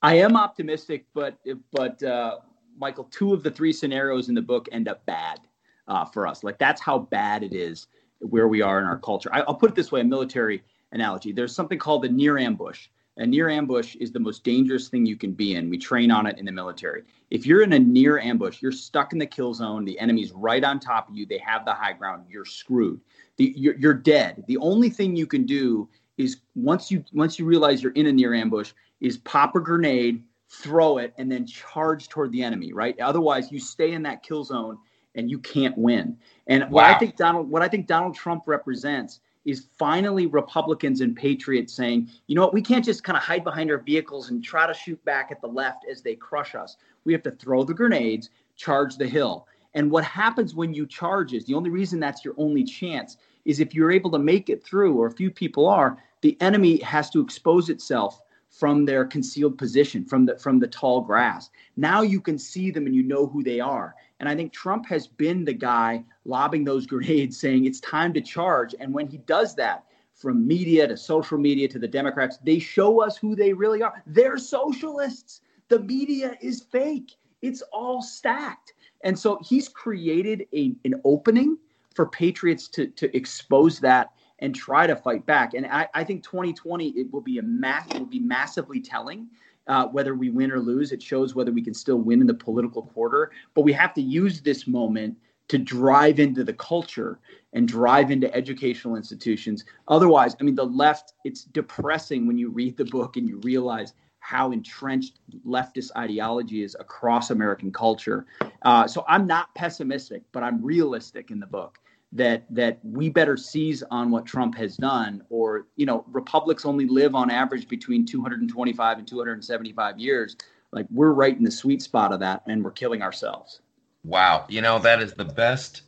I am optimistic, but but uh, Michael, two of the three scenarios in the book end up bad uh, for us. Like that's how bad it is where we are in our culture. I, I'll put it this way: a military analogy. There's something called the near ambush. A near ambush is the most dangerous thing you can be in. We train on it in the military. If you're in a near ambush, you're stuck in the kill zone. The enemy's right on top of you. They have the high ground. You're screwed. The, you're, you're dead. The only thing you can do is once you once you realize you're in a near ambush, is pop a grenade, throw it, and then charge toward the enemy. Right. Otherwise, you stay in that kill zone and you can't win. And what I think Donald what I think Donald Trump represents is finally Republicans and patriots saying, you know what, we can't just kind of hide behind our vehicles and try to shoot back at the left as they crush us. We have to throw the grenades, charge the hill. And what happens when you charge is the only reason that's your only chance is if you're able to make it through, or a few people are, the enemy has to expose itself from their concealed position, from the from the tall grass. Now you can see them and you know who they are. And I think Trump has been the guy lobbing those grenades, saying it's time to charge. And when he does that, from media to social media to the Democrats, they show us who they really are. They're socialists. The media is fake. It's all stacked. And so he's created a, an opening for patriots to, to expose that and try to fight back. And I, I think 2020 it will be a mass it will be massively telling uh, whether we win or lose. It shows whether we can still win in the political quarter. But we have to use this moment to drive into the culture and drive into educational institutions. Otherwise, I mean, the left, it's depressing when you read the book and you realize how entrenched leftist ideology is across American culture. Uh, so I'm not pessimistic, but I'm realistic in the book that that we better seize on what Trump has done, or you know, republics only live on average between 225 and 275 years. Like we're right in the sweet spot of that, and we're killing ourselves. Wow, you know that is the best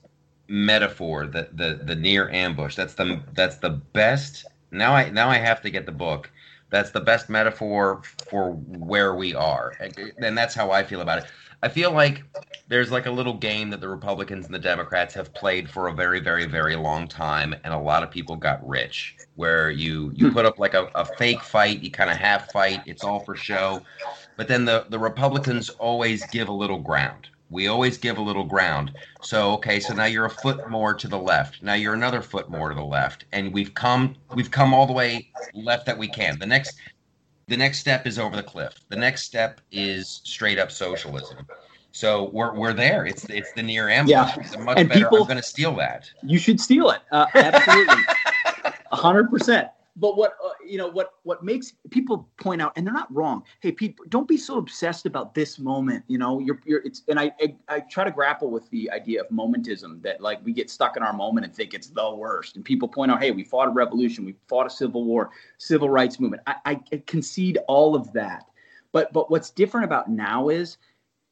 metaphor. The the the near ambush. That's the that's the best. Now I now I have to get the book. That's the best metaphor for where we are, and that's how I feel about it. I feel like there's like a little game that the Republicans and the Democrats have played for a very, very, very long time, and a lot of people got rich. Where you you put up like a, a fake fight, you kind of half fight, it's all for show, but then the the Republicans always give a little ground. We always give a little ground. So okay, so now you're a foot more to the left. Now you're another foot more to the left, and we've come we've come all the way left that we can. The next the next step is over the cliff. The next step is straight up socialism. So we're we're there. It's it's the near ambush. Yeah. It's much And better. people- I'm going to steal that. You should steal it. Uh, absolutely, a hundred percent. But what uh, you know, what what makes people point out, and they're not wrong. Hey, people, don't be so obsessed about this moment. You know, you're you're. It's and I, I I try to grapple with the idea of momentism that like we get stuck in our moment and think it's the worst. And people point out, hey, we fought a revolution, we fought a civil war, civil rights movement. I, I concede all of that. But but what's different about now is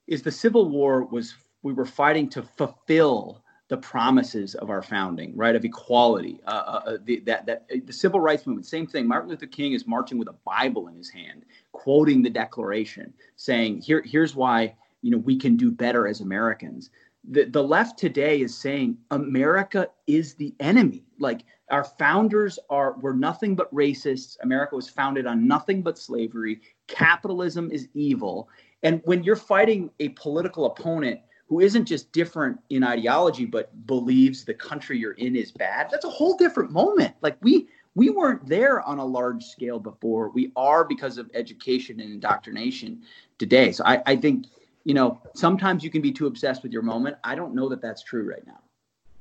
is the Civil War was we were fighting to fulfill the promises of our founding, right? Of equality, uh, uh, uh, the, that that uh, the civil rights movement, same thing. Martin Luther King is marching with a Bible in his hand, quoting the Declaration, saying, "Here, here's why you know we can do better as Americans." The the left today is saying America is the enemy. Like our founders are were nothing but racists. America was founded on nothing but slavery. Capitalism is evil. And when you're fighting a political opponent who isn't just different in ideology but believes the country you're in is bad, that's a whole different moment. Like we we weren't there on a large scale before. We are because of education and indoctrination today. So I, I think, you know, sometimes you can be too obsessed with your moment. I don't know that that's true right now.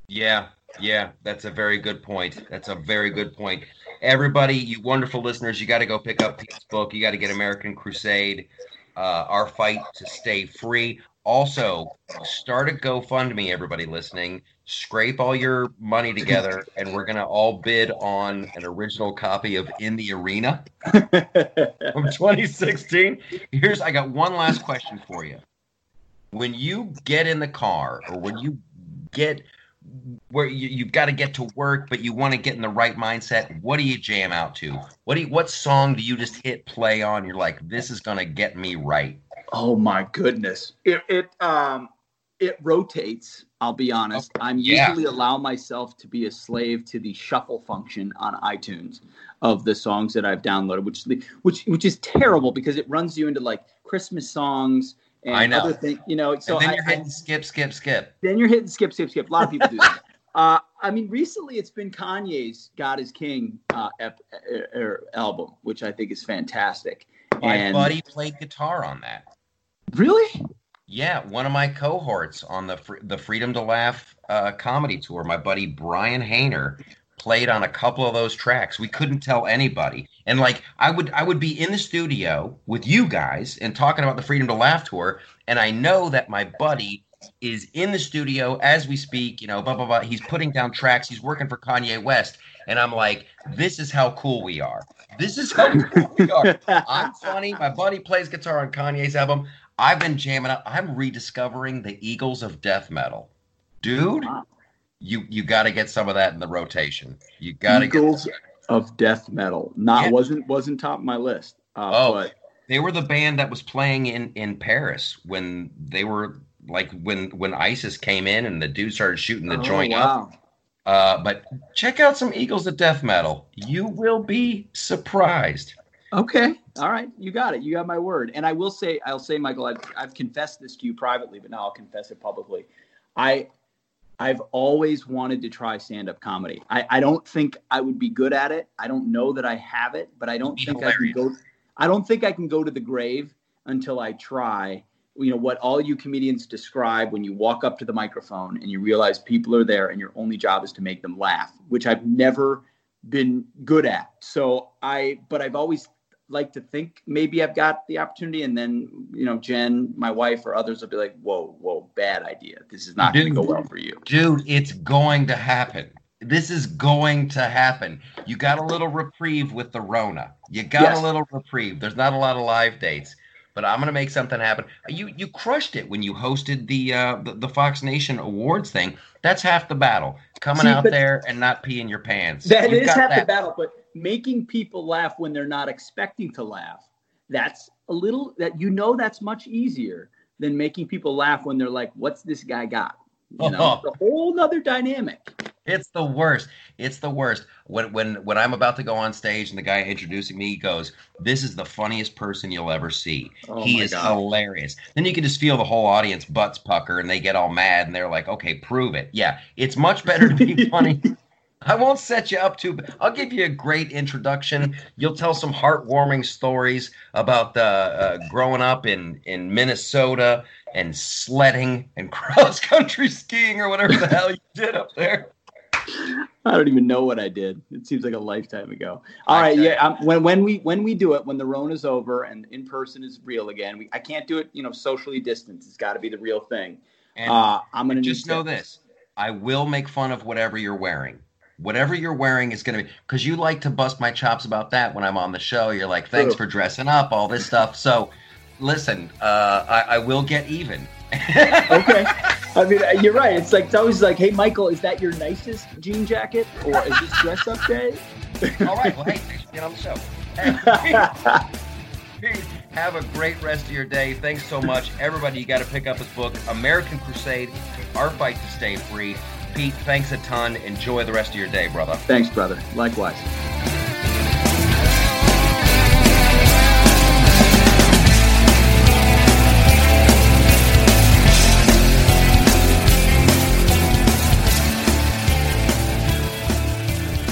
Yeah, yeah, that's a very good point. That's a very good point. Everybody, you wonderful listeners, you got to go pick up Pete's book. You got to get American Crusade, uh, Our Fight to Stay Free. Also, start a GoFundMe, everybody listening. Scrape all your money together, and we're going to all bid on an original copy of In the Arena from 2016. Here's, I got one last question for you. When you get in the car, or when you get where you, you've got to get to work, but you want to get in the right mindset. What do you jam out to? What do you, what song do you just hit play on? You're like, this is gonna get me right. Oh my goodness. It it um it rotates, I'll be honest. I'm Yeah. usually allow myself to be a slave to the shuffle function on iTunes of the songs that I've downloaded, which which which is terrible because it runs you into like Christmas songs and I know. other things, you know. So and then I- you're I- hitting skip, skip, skip. then you're hitting skip, skip, skip. A lot of people do that. Uh, I mean, recently it's been Kanye's "God Is King" uh, ep- er, er, album, which I think is fantastic. My and buddy played guitar on that. Really, Yeah, one of my cohorts on the Fr- the Freedom to Laugh uh, comedy tour, my buddy Brian Haner, played on a couple of those tracks. We couldn't tell anybody, and like I would I would be in the studio with you guys and talking about the Freedom to Laugh tour, and I know that my buddy is in the studio as we speak. You know, blah blah blah. He's putting down tracks. He's working for Kanye West, and I'm like, this is how cool we are. This is how cool we are. I'm funny. My buddy plays guitar on Kanye's album. I've been jamming up. I'm rediscovering the Eagles of death metal, dude. Wow. You you got to get some of that in the rotation. You got to get. Eagles of death metal. Not Yeah. wasn't wasn't top of my list. Uh, Oh. but They were the band that was playing in in Paris when they were like when when ISIS came in and the dude started shooting the oh, joint up. Uh, but check out some Eagles of death metal. You will be surprised. Okay. All right. You got it. You got my word. And I will say, I'll say, Michael, I've, I've confessed this to you privately, but now I'll confess it publicly. I, I've always wanted to try stand-up comedy. I, I don't think I would be good at it. I don't know that I have it, but I don't Be think I can go. I don't think I can go to the grave until I try. you know what all you comedians describe when you walk up to the microphone and you realize people are there and your only job is to make them laugh which i've never been good at so i but i've always liked to think maybe i've got the opportunity and then you know jen my wife or others will be like whoa whoa bad idea this is not going to go well for you dude it's going to happen this is going to happen you got a little reprieve with the rona you got yes. a little reprieve there's not a lot of live dates but I'm gonna make something happen. You you crushed it when you hosted the uh, the, the, Fox Nation Awards thing. That's half the battle. Coming See, out there and not peeing your pants. That You've is half that. the battle, but making people laugh when they're not expecting to laugh. That's a little that you know that's much easier than making people laugh when they're like, "What's this guy got?" You know, oh. it's a whole nother dynamic. It's the worst. It's the worst. When when when I'm about to go on stage and the guy introducing me goes, "This is the funniest person you'll ever see. Oh he is God. hilarious." Then you can just feel the whole audience butts pucker and they get all mad and they're like, "Okay, prove it." Yeah, it's much better to be funny. I won't set you up to. I'll give you a great introduction. You'll tell some heartwarming stories about the uh, growing up in in Minnesota and sledding and cross country skiing or whatever the hell you did up there. I don't even know what I did. It seems like a lifetime ago. All right, yeah. Um, when when we when we do it, when the Rona's over and in person is real again, we, I can't do it. You know, socially distanced. It's got to be the real thing. And uh, I'm gonna just know this: I will make fun of whatever you're wearing. Whatever you're wearing is going to be because you like to bust my chops about that when I'm on the show. You're like, thanks True. for dressing up, all this stuff. So, listen, uh, I, I will get even. okay. I mean, uh, you're right. It's like it's always like, hey, Michael, is that your nicest jean jacket, or is this dress up day? All right. Well, hey, thanks for being on the show. have a great rest of your day. Thanks so much, everybody. You got to pick up his book, American Crusade: Our Fight to Stay Free. Pete, thanks a ton. Enjoy the rest of your day, brother. Thanks, brother. Likewise.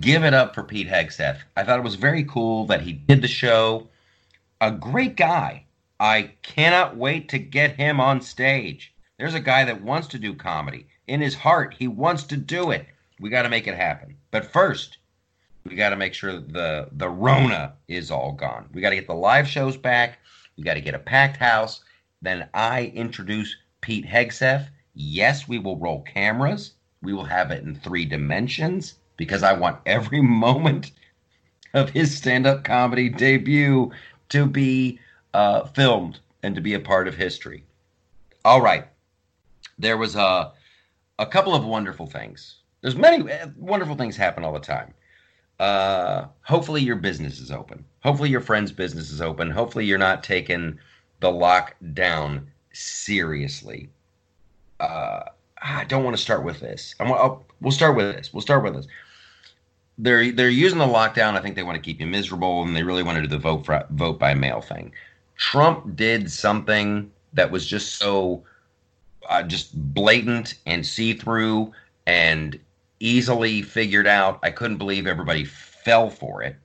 Give it up for Pete Hegseth. I thought it was very cool that he did the show. A great guy. I cannot wait to get him on stage. There's a guy that wants to do comedy. In his heart, he wants to do it. We got to make it happen. But first, we got to make sure the the Rona is all gone. We got to get the live shows back. We got to get a packed house. Then I introduce Pete Hegseth. Yes, we will roll cameras. We will have it in three dimensions because I want every moment of his stand up comedy debut to be uh, filmed and to be a part of history. All right. There was a, a couple of wonderful things. There's many uh, wonderful things happen all the time. Uh, hopefully your business is open. Hopefully your friend's business is open. Hopefully you're not taking the lockdown seriously. Uh, I don't want to start with this. I'm, I'll, we'll start with this. We'll start with this. They're they're using the lockdown. I think they want to keep you miserable, and they really want to do the vote for, vote by mail thing. Trump did something that was just so uh, just blatant and see through and easily figured out. I couldn't believe everybody fell for it.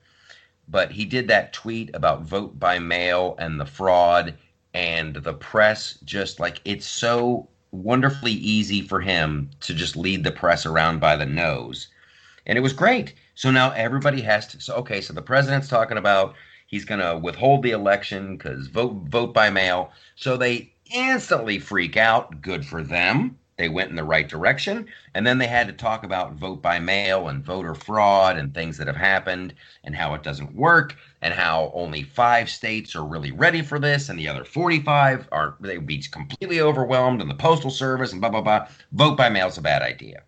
But he did that tweet about vote by mail and the fraud and the press just like it's so wonderfully easy for him to just lead the press around by the nose. And it was great. So now everybody has to so okay, so the president's talking about he's going to withhold the election cuz vote vote by mail. So they instantly freak out. Good for them. They went in the right direction. And then they had to talk about vote by mail and voter fraud and things that have happened and how it doesn't work and how only five states are really ready for this and the other 45 are they would be completely overwhelmed and the postal service and blah blah blah. Vote by mail is a bad idea.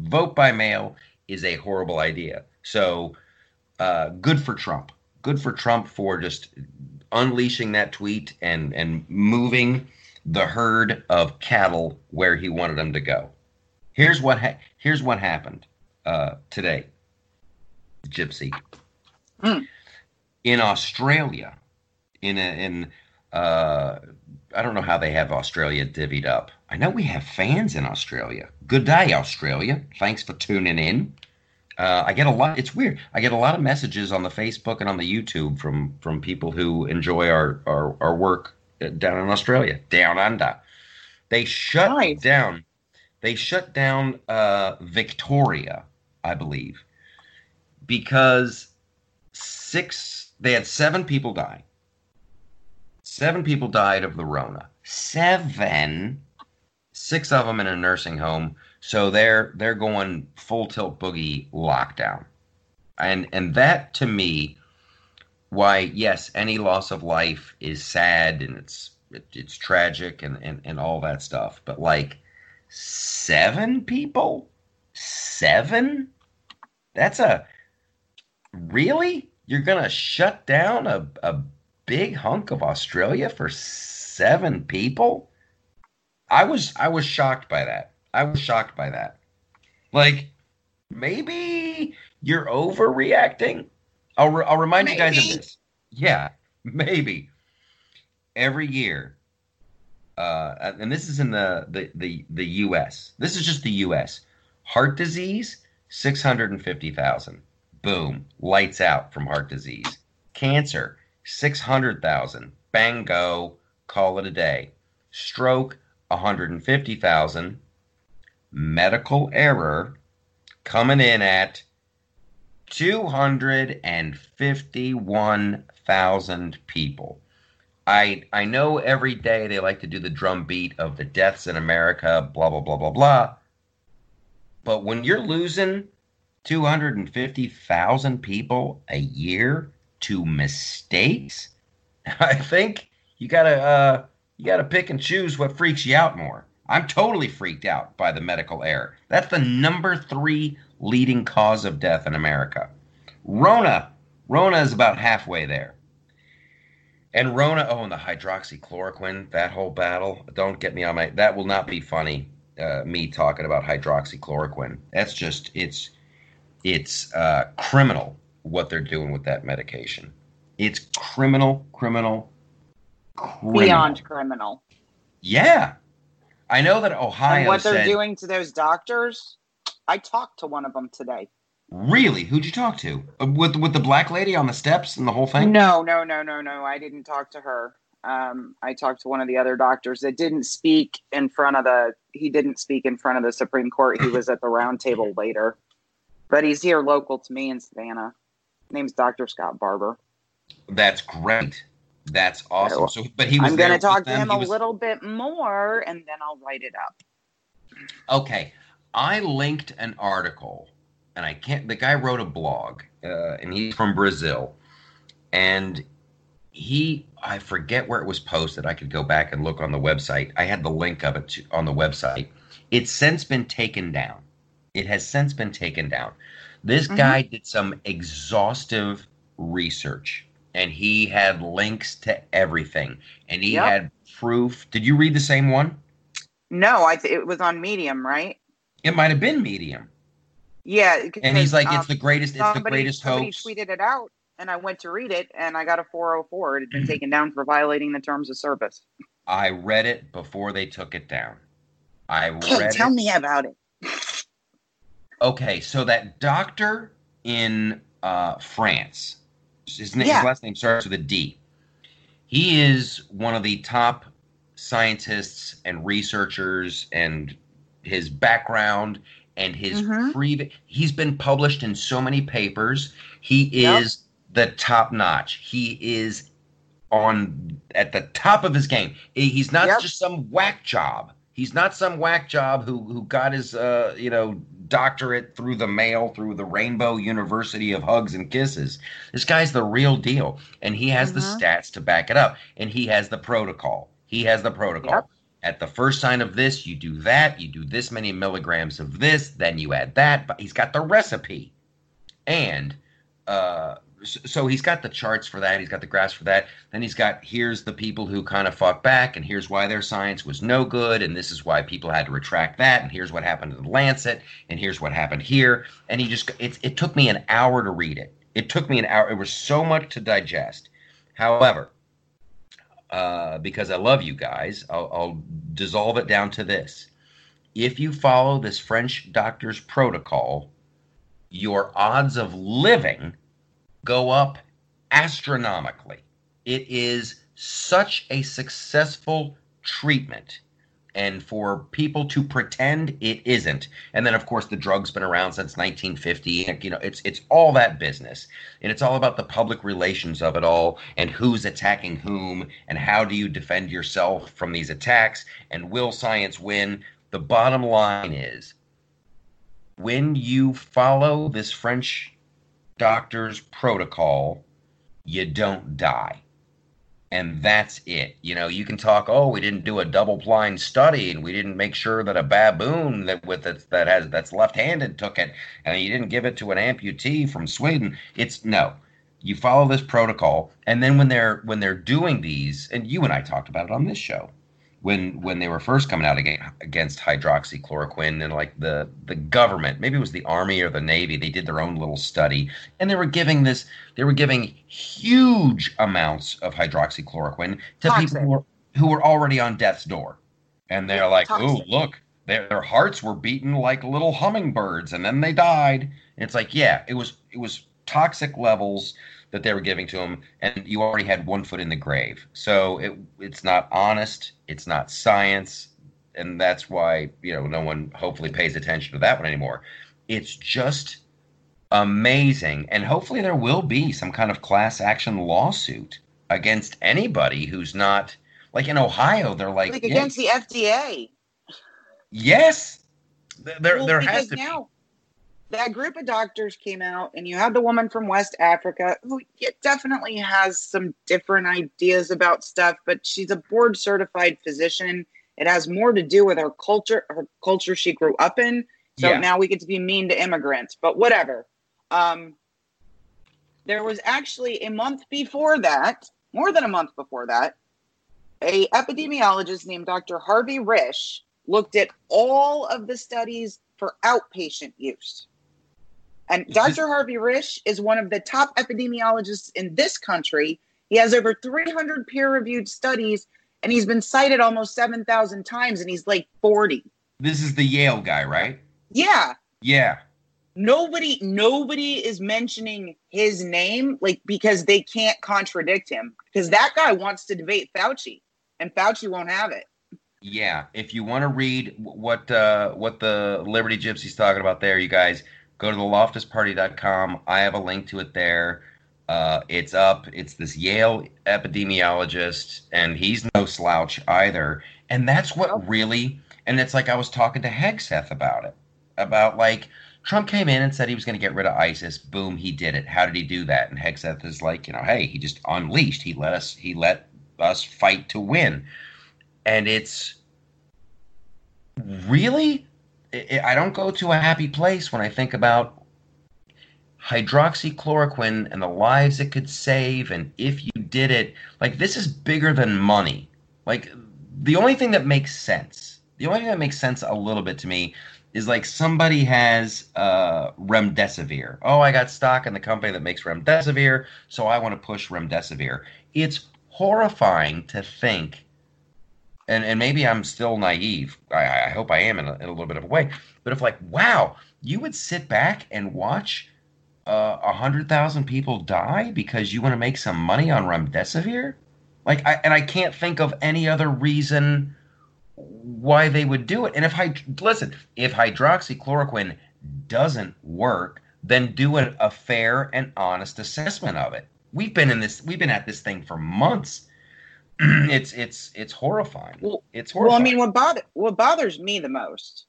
Vote by mail is a horrible idea. So uh, good for Trump. Good for Trump for just unleashing that tweet and and moving the herd of cattle where he wanted them to go. Here's what ha- here's what happened uh, today, Gypsy. Mm. In Australia, in a, in uh, I don't know how they have Australia divvied up. I know we have fans in Australia. Good day, Australia. Thanks for tuning in. Uh, I get a lot. It's weird. I get a lot of messages on the Facebook and on the YouTube from from people who enjoy our our, our work uh, down in Australia, down under. They shut Nice. down. They shut down uh, Victoria, I believe, because six. They had seven people die. Seven people died of the Rona. Seven. Six of them in a nursing home. So they're they're going full tilt boogie lockdown, and and that to me, why yes, any loss of life is sad and it's it, it's tragic and, and and all that stuff. But like seven people, seven, that's a really you're gonna shut down a a big hunk of Australia for seven people. I was I was shocked by that. I was shocked by that. Like maybe you're overreacting. I'll re- I'll remind you guys of this. Yeah, maybe. Every year, uh, and this is in the, the the the U.S. This is just the U.S. Heart disease, six hundred and fifty thousand. Boom, lights out from heart disease. Cancer, six hundred thousand. Bang go, call it a day. Stroke, one hundred and fifty thousand medical error coming in at 251,000 people. I I know every day they like to do the drum beat of the deaths in America, blah blah blah blah blah. But when you're losing 250,000 people a year to mistakes, I think you gotta uh, you gotta pick and choose what freaks you out more. I'm totally freaked out by the medical error. That's the number three leading cause of death in America. Rona, Rona is about halfway there. And Rona, oh, and the hydroxychloroquine, that whole battle. Don't get me on my. That will not be funny. Uh, me talking about hydroxychloroquine. That's just it's it's uh, criminal what they're doing with that medication. It's criminal, criminal, criminal. Beyond criminal. Yeah, I know that Ohio and what they're said. doing to those doctors, I talked to one of them today. Really? Who'd you talk to? With with the black lady on the steps and the whole thing? No, no, no, no, no. I didn't talk to her. Um, I talked to one of the other doctors that didn't speak in front of the. He didn't speak in front of the Supreme Court. He was at the round table later, but he's here local to me in Savannah. Name's Dr. Scott Barber. That's great. That's awesome. Yeah, So, but he was. I'm going to talk to him a was- little bit more, and then I'll write it up. Okay, I linked an article, and I can't. The guy wrote a blog, uh, and he's from Brazil, and he I forget where it was posted. I could go back and look on the website. I had the link of it to, on the website. It's since been taken down. It has since been taken down. This Mhm. guy did some exhaustive research, and he had links to everything, and he Yep. had proof. Did you read the same one? No, I th- it was on Medium, right? It might have been Medium. Yeah, And he's like, um, it's the greatest, it's the somebody, greatest somebody hoax. tweeted it out, and I went to read it, and I got a 404. It had Mm-hmm. been taken down for violating the terms of service. I read it before they took it down. I Okay, tell it. me about it. Okay, so that doctor in uh, France, his, name, Yeah. his last name starts with a D. He is one of the top scientists and researchers, and his background and his Mhm. pre he's been published in so many papers. He Yep. is the top notch. He is on at the top of his game. He's not Yep. just some whack job. He's not some whack job who who got his uh you know doctorate through the mail through the Rainbow University of Hugs and Kisses. This guy's the real deal, and he has the Mhm. stats to back it up, and he has the protocol. He has the protocol. Yep. At the first sign of this, you do that. You do this many milligrams of this, then you add that. But he's got the recipe, and uh, so he's got the charts for that. He's got the graphs for that. Then he's got here's the people who kind of fought back, and here's why their science was no good, and this is why people had to retract that, and here's what happened to the Lancet, and here's what happened here. And he just it, it took me an hour to read it. It took me an hour. It was so much to digest. However, uh, because I love you guys, I'll, I'll dissolve it down to this. If you follow this French doctor's protocol, your odds of living go up astronomically. It is such a successful treatment. And for people to pretend it isn't, and then of course the drug's been around since 1950. You know, it's it's all that business, and it's all about the public relations of it all, and who's attacking whom, and how do you defend yourself from these attacks, and will science win? The bottom line is, when you follow this French doctor's protocol, you don't die. And that's it. You know, you can talk, oh, we didn't do a double blind study and we didn't make sure that a baboon that with it, that has that's left-handed took it and you didn't give it to an amputee from Sweden. It's no. You follow this protocol and then when they're when they're doing these and you and I talked about it on this show when when they were first coming out against, against hydroxychloroquine and like the the government maybe it was the army or the navy they did their own little study and they were giving this they were giving huge amounts of hydroxychloroquine to Toxic. people who were, who were already on death's door. And they're like oh look their, their hearts were beating like little hummingbirds and then they died. And it's like yeah it was it was toxic levels that they were giving to him, and you already had one foot in the grave. So it it's not honest, it's not science, and that's why you know no one hopefully pays attention to that one anymore. It's just amazing, and hopefully there will be some kind of class action lawsuit against anybody who's not like in Ohio. They're like, Like yeah, against the FDA. yes, there Well, there has to now that group of doctors came out, and you had the woman from West Africa who definitely has some different ideas about stuff, but she's a board certified physician. It has more to do with her culture, her culture she grew up in. So Yeah. now we get to be mean to immigrants, but whatever. Um, there was actually a month before that, more than a month before that, a epidemiologist named Dr. Harvey Risch looked at all of the studies for outpatient use. And Dr. Harvey Risch is one of the top epidemiologists in this country. He has over 300 peer reviewed studies and he's been cited almost 7,000 times and he's like 40. this is the Yale guy, right? Yeah. Yeah, Nobody nobody is mentioning his name like because they can't contradict him because that guy wants to debate Fauci and Fauci won't have it. Yeah, if you want to read what uh, what the Liberty Gypsy's talking about there, you guys go to the loftusparty.com. I have a link to it there. Uh, it's up. It's this Yale epidemiologist, and he's no slouch either. And that's what really. And it's like I was talking to Hegseth about it, about like Trump came in and said he was going to get rid of ISIS. Boom, he did it. How did he do that? And Hegseth is like, you know, hey, he just unleashed. He let us. He let us fight to win and it's really I I don't go to a happy place when I think about hydroxychloroquine and the lives it could save and if you did it like this is bigger than money like the only thing that makes sense the only thing that makes sense a little bit to me is like somebody has uh, remdesivir. Oh, I got stock in the company that makes remdesivir, so I want to push remdesivir. It's horrifying to think, and, and maybe I'm still naive. I, I hope I am in a, in a little bit of a way. But if like, wow, you would sit back and watch uh, a uh, hundred thousand people die because you want to make some money on remdesivir, like, I, and I can't think of any other reason why they would do it. And if I listen, if hydroxychloroquine doesn't work, then do a, a fair and honest assessment of it. We've been in this. We've been at this thing for months. it's it's it's horrifying. Well, it's horrifying. Well, I mean, what bother what bothers me the most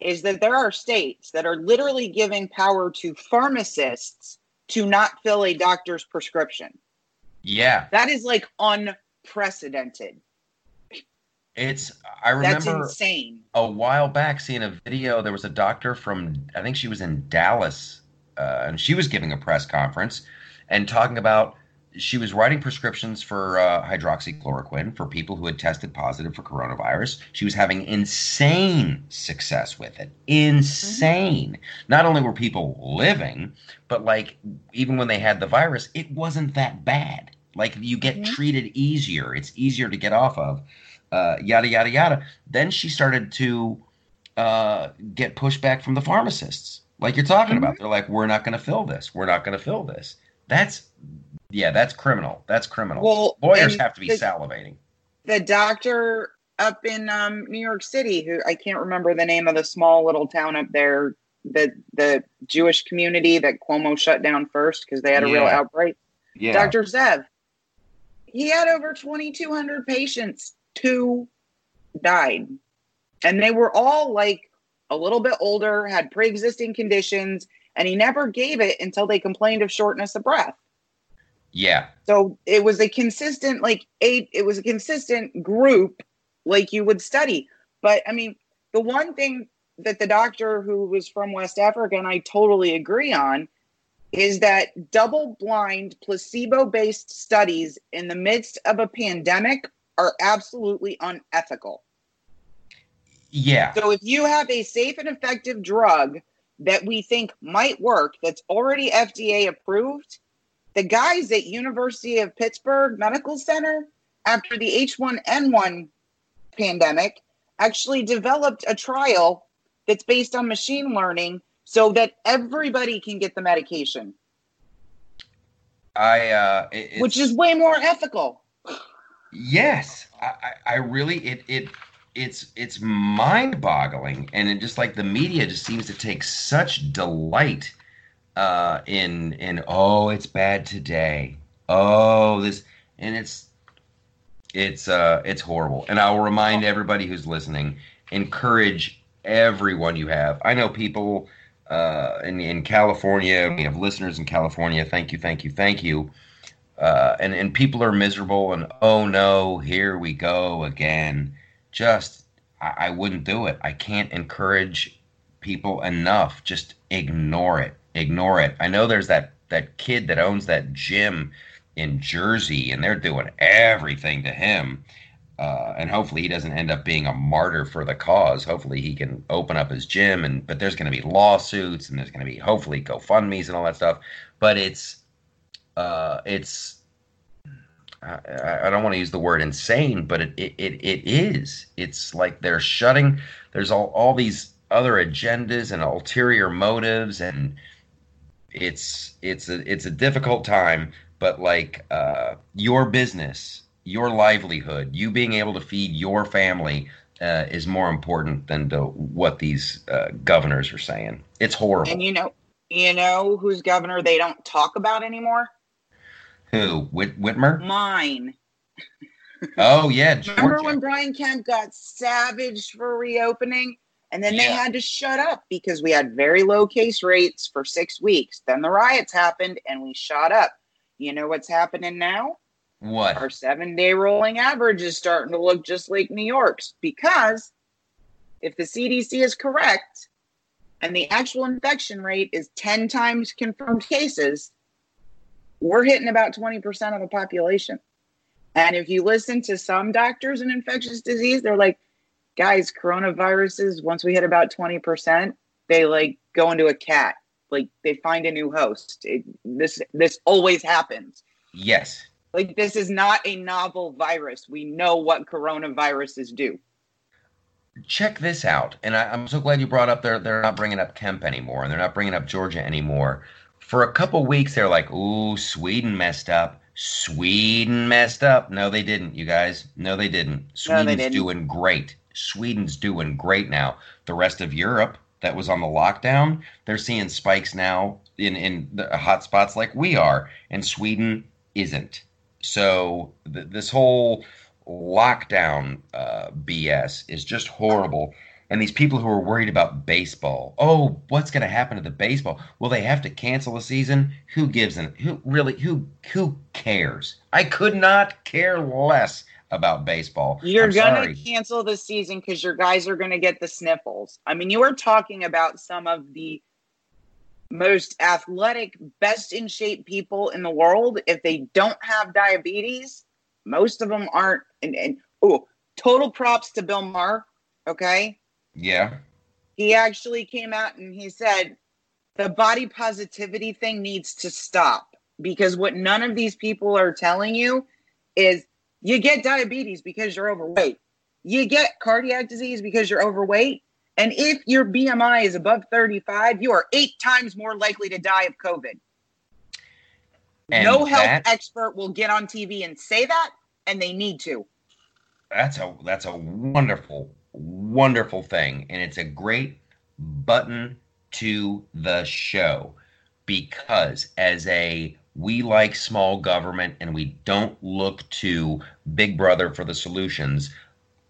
is that there are states that are literally giving power to pharmacists to not fill a doctor's prescription. Yeah, that is like unprecedented. It's I remember. A while back seeing a video there was a doctor from I think she was in Dallas uh, and she was giving a press conference and talking about she was writing prescriptions for uh, hydroxychloroquine for people who had tested positive for coronavirus. She was having insane success with it. Insane. Mm-hmm. Not only were people living, but like even when they had the virus, it wasn't that bad. Like you get treated easier. It's easier to get off of uh, yada yada yada. Then she started to uh, get pushback from the pharmacists, like you're talking mm-hmm. about. They're like, "We're not going to fill this. We're not going to fill this." That's yeah, that's criminal. That's criminal. Well, lawyers have to be the, salivating. The doctor up in um, New York City, who I can't remember the name of the small little town up there, the the Jewish community that Cuomo shut down first because they had a yeah. real outbreak. Yeah. Dr. Zev, he had over 2,200 patients two died. And they were all like a little bit older, had pre existing conditions, and he never gave it until they complained of shortness of breath. Yeah. So it was a consistent, like, eight, it was a consistent group like you would study. But I mean, the one thing that the doctor who was from West Africa and I totally agree on is that double blind placebo based studies in the midst of a pandemic are absolutely unethical. Yeah. So if you have a safe and effective drug that we think might work that's already FDA approved, the guys at University of Pittsburgh Medical Center after the H1N1 pandemic actually developed a trial that's based on machine learning so that everybody can get the medication. I uh, which is way more ethical. Yes, I, I really it it it's it's mind-boggling, and it just like the media just seems to take such delight uh, in in oh it's bad today, oh this, and it's it's uh it's horrible. And I will remind everybody who's listening, encourage everyone you have. I know people uh, in in California. We have listeners in California. Thank you, thank you, thank you uh, and and people are miserable and oh no, here we go again. Just I, I wouldn't do it. I can't encourage people enough. Just ignore it. Ignore it. I know there's that that kid that owns that gym in Jersey, and they're doing everything to him. Uh, and hopefully he doesn't end up being a martyr for the cause. Hopefully he can open up his gym, and but there's going to be lawsuits, and there's going to be hopefully GoFundmes and all that stuff. But it's uh, it's I, I don't want to use the word insane, but it, it, it, it is. It's like they're shutting. There's all, all these other agendas and ulterior motives, and it's it's a it's a difficult time. But like uh, your business, your livelihood, you being able to feed your family uh, is more important than to what these uh, governors are saying. It's horrible. And you know, you know whose governor they don't talk about anymore? Who? Whit- Whitmer? Mine. Oh yeah. Remember when Brian Kemp got savaged for reopening? And then yeah. they had to shut up because we had very low case rates for six weeks. Then the riots happened and we shot up. You know what's happening now? What? Our seven day rolling average is starting to look just like New York's because if the CDC is correct and the actual infection rate is 10 times confirmed cases, we're hitting about 20% of the population. And if you listen to some doctors in infectious disease, they're like, guys, coronaviruses, once we hit about 20%, they like go into a cat. Like they find a new host. It, this this always happens. Yes. Like this is not a novel virus. We know what coronaviruses do. Check this out, and I, am so glad you brought up. They're they're not bringing up Kemp anymore, and they're not bringing up Georgia anymore. For a couple weeks, they're like, "Ooh, Sweden messed up. Sweden messed up." No, they didn't, you guys. No, they didn't. Sweden's they didn't. doing great. Sweden's doing great now. The rest of Europe that was on the lockdown, they're seeing spikes now in in the hot spots like we are, and Sweden isn't. So th- this whole lockdown uh, BS is just horrible. And these people who are worried about baseball, oh, what's going to happen to the baseball? Will they have to cancel the season? Who gives an who really who who cares? I could not care less about baseball. You're I'm gonna sorry. cancel the season because your guys are gonna get the sniffles. I mean, you are talking about some of the most athletic, best in shape people in the world. If they don't have diabetes, most of them aren't. And, and oh, total props to Bill Maher. Okay, Yeah. he actually came out and he said the body positivity thing needs to stop because what none of these people are telling you is you get diabetes because you're overweight. You get cardiac disease because you're overweight. And if your BMI is above 35, you are eight times more likely to die of COVID. And no health that- expert will get on TV and say that, and they need to. that's a that's a wonderful wonderful thing and it's a great button to the show because as a we like small government and we don't look to big brother for the solutions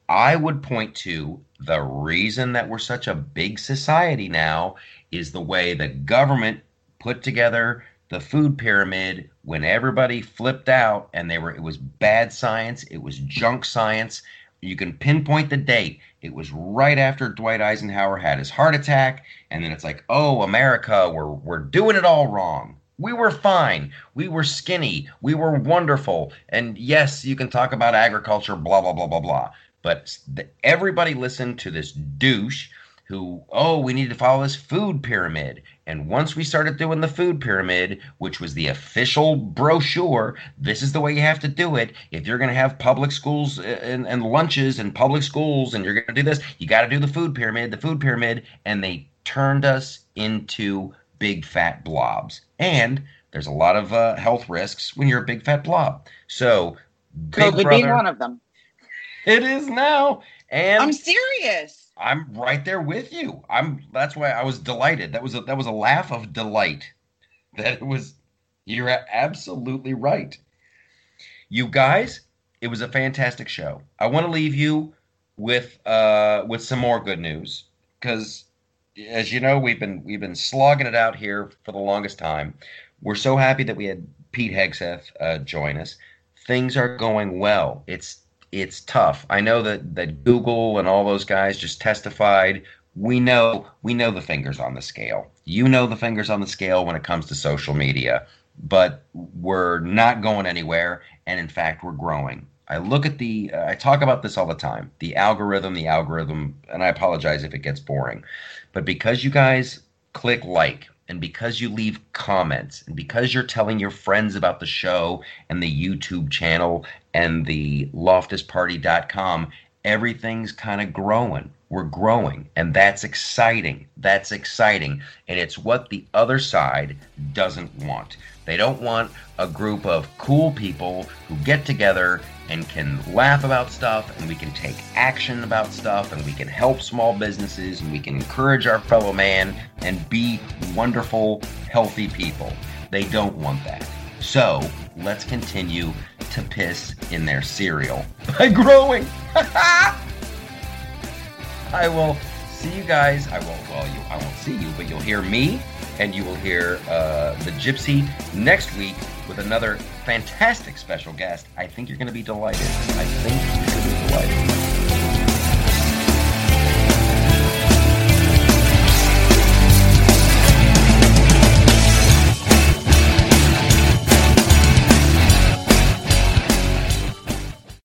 i would point to the reason that we're such a big society now is the way the government put together the food pyramid when everybody flipped out and they were it was bad science it was junk science. You can pinpoint the date. It was right after dwight eisenhower had his heart attack. And then it's like oh america we're we're doing it all wrong we were fine we were skinny we were wonderful and yes you can talk about agriculture blah blah blah blah blah but the, everybody listened to this douche who, oh, we need to follow this food pyramid. And once we started doing the food pyramid, which was the official brochure, this is the way you have to do it. If you're going to have public schools uh, and, and lunches and public schools and you're going to do this, you got to do the food pyramid, the food pyramid. And they turned us into big fat blobs. And there's a lot of uh, health risks when you're a big fat blob. So, COVID being one of them. it is now. And I'm serious. I'm right there with you. I'm that's why I was delighted. That was a that was a laugh of delight. That it was you're absolutely right. You guys, it was a fantastic show. I want to leave you with uh with some more good news cuz as you know, we've been we've been slogging it out here for the longest time. We're so happy that we had Pete Hegseth uh, join us. Things are going well. It's it's tough. I know that that Google and all those guys just testified. We know we know the fingers on the scale. You know the fingers on the scale when it comes to social media, but we're not going anywhere and in fact we're growing. I look at the uh, I talk about this all the time. The algorithm, the algorithm, and I apologize if it gets boring. But because you guys click like and because you leave comments and because you're telling your friends about the show and the YouTube channel and the loftusparty.com, everything's kind of growing. We're growing, and that's exciting. That's exciting. And it's what the other side doesn't want. They don't want a group of cool people who get together and can laugh about stuff, and we can take action about stuff, and we can help small businesses, and we can encourage our fellow man and be wonderful, healthy people. They don't want that. So let's continue to piss in their cereal by growing. I will see you guys. I won't. Well, you. I won't see you, but you'll hear me, and you will hear uh, the Gypsy next week with another fantastic special guest. I think you're going to be delighted. I think you're going to be delighted.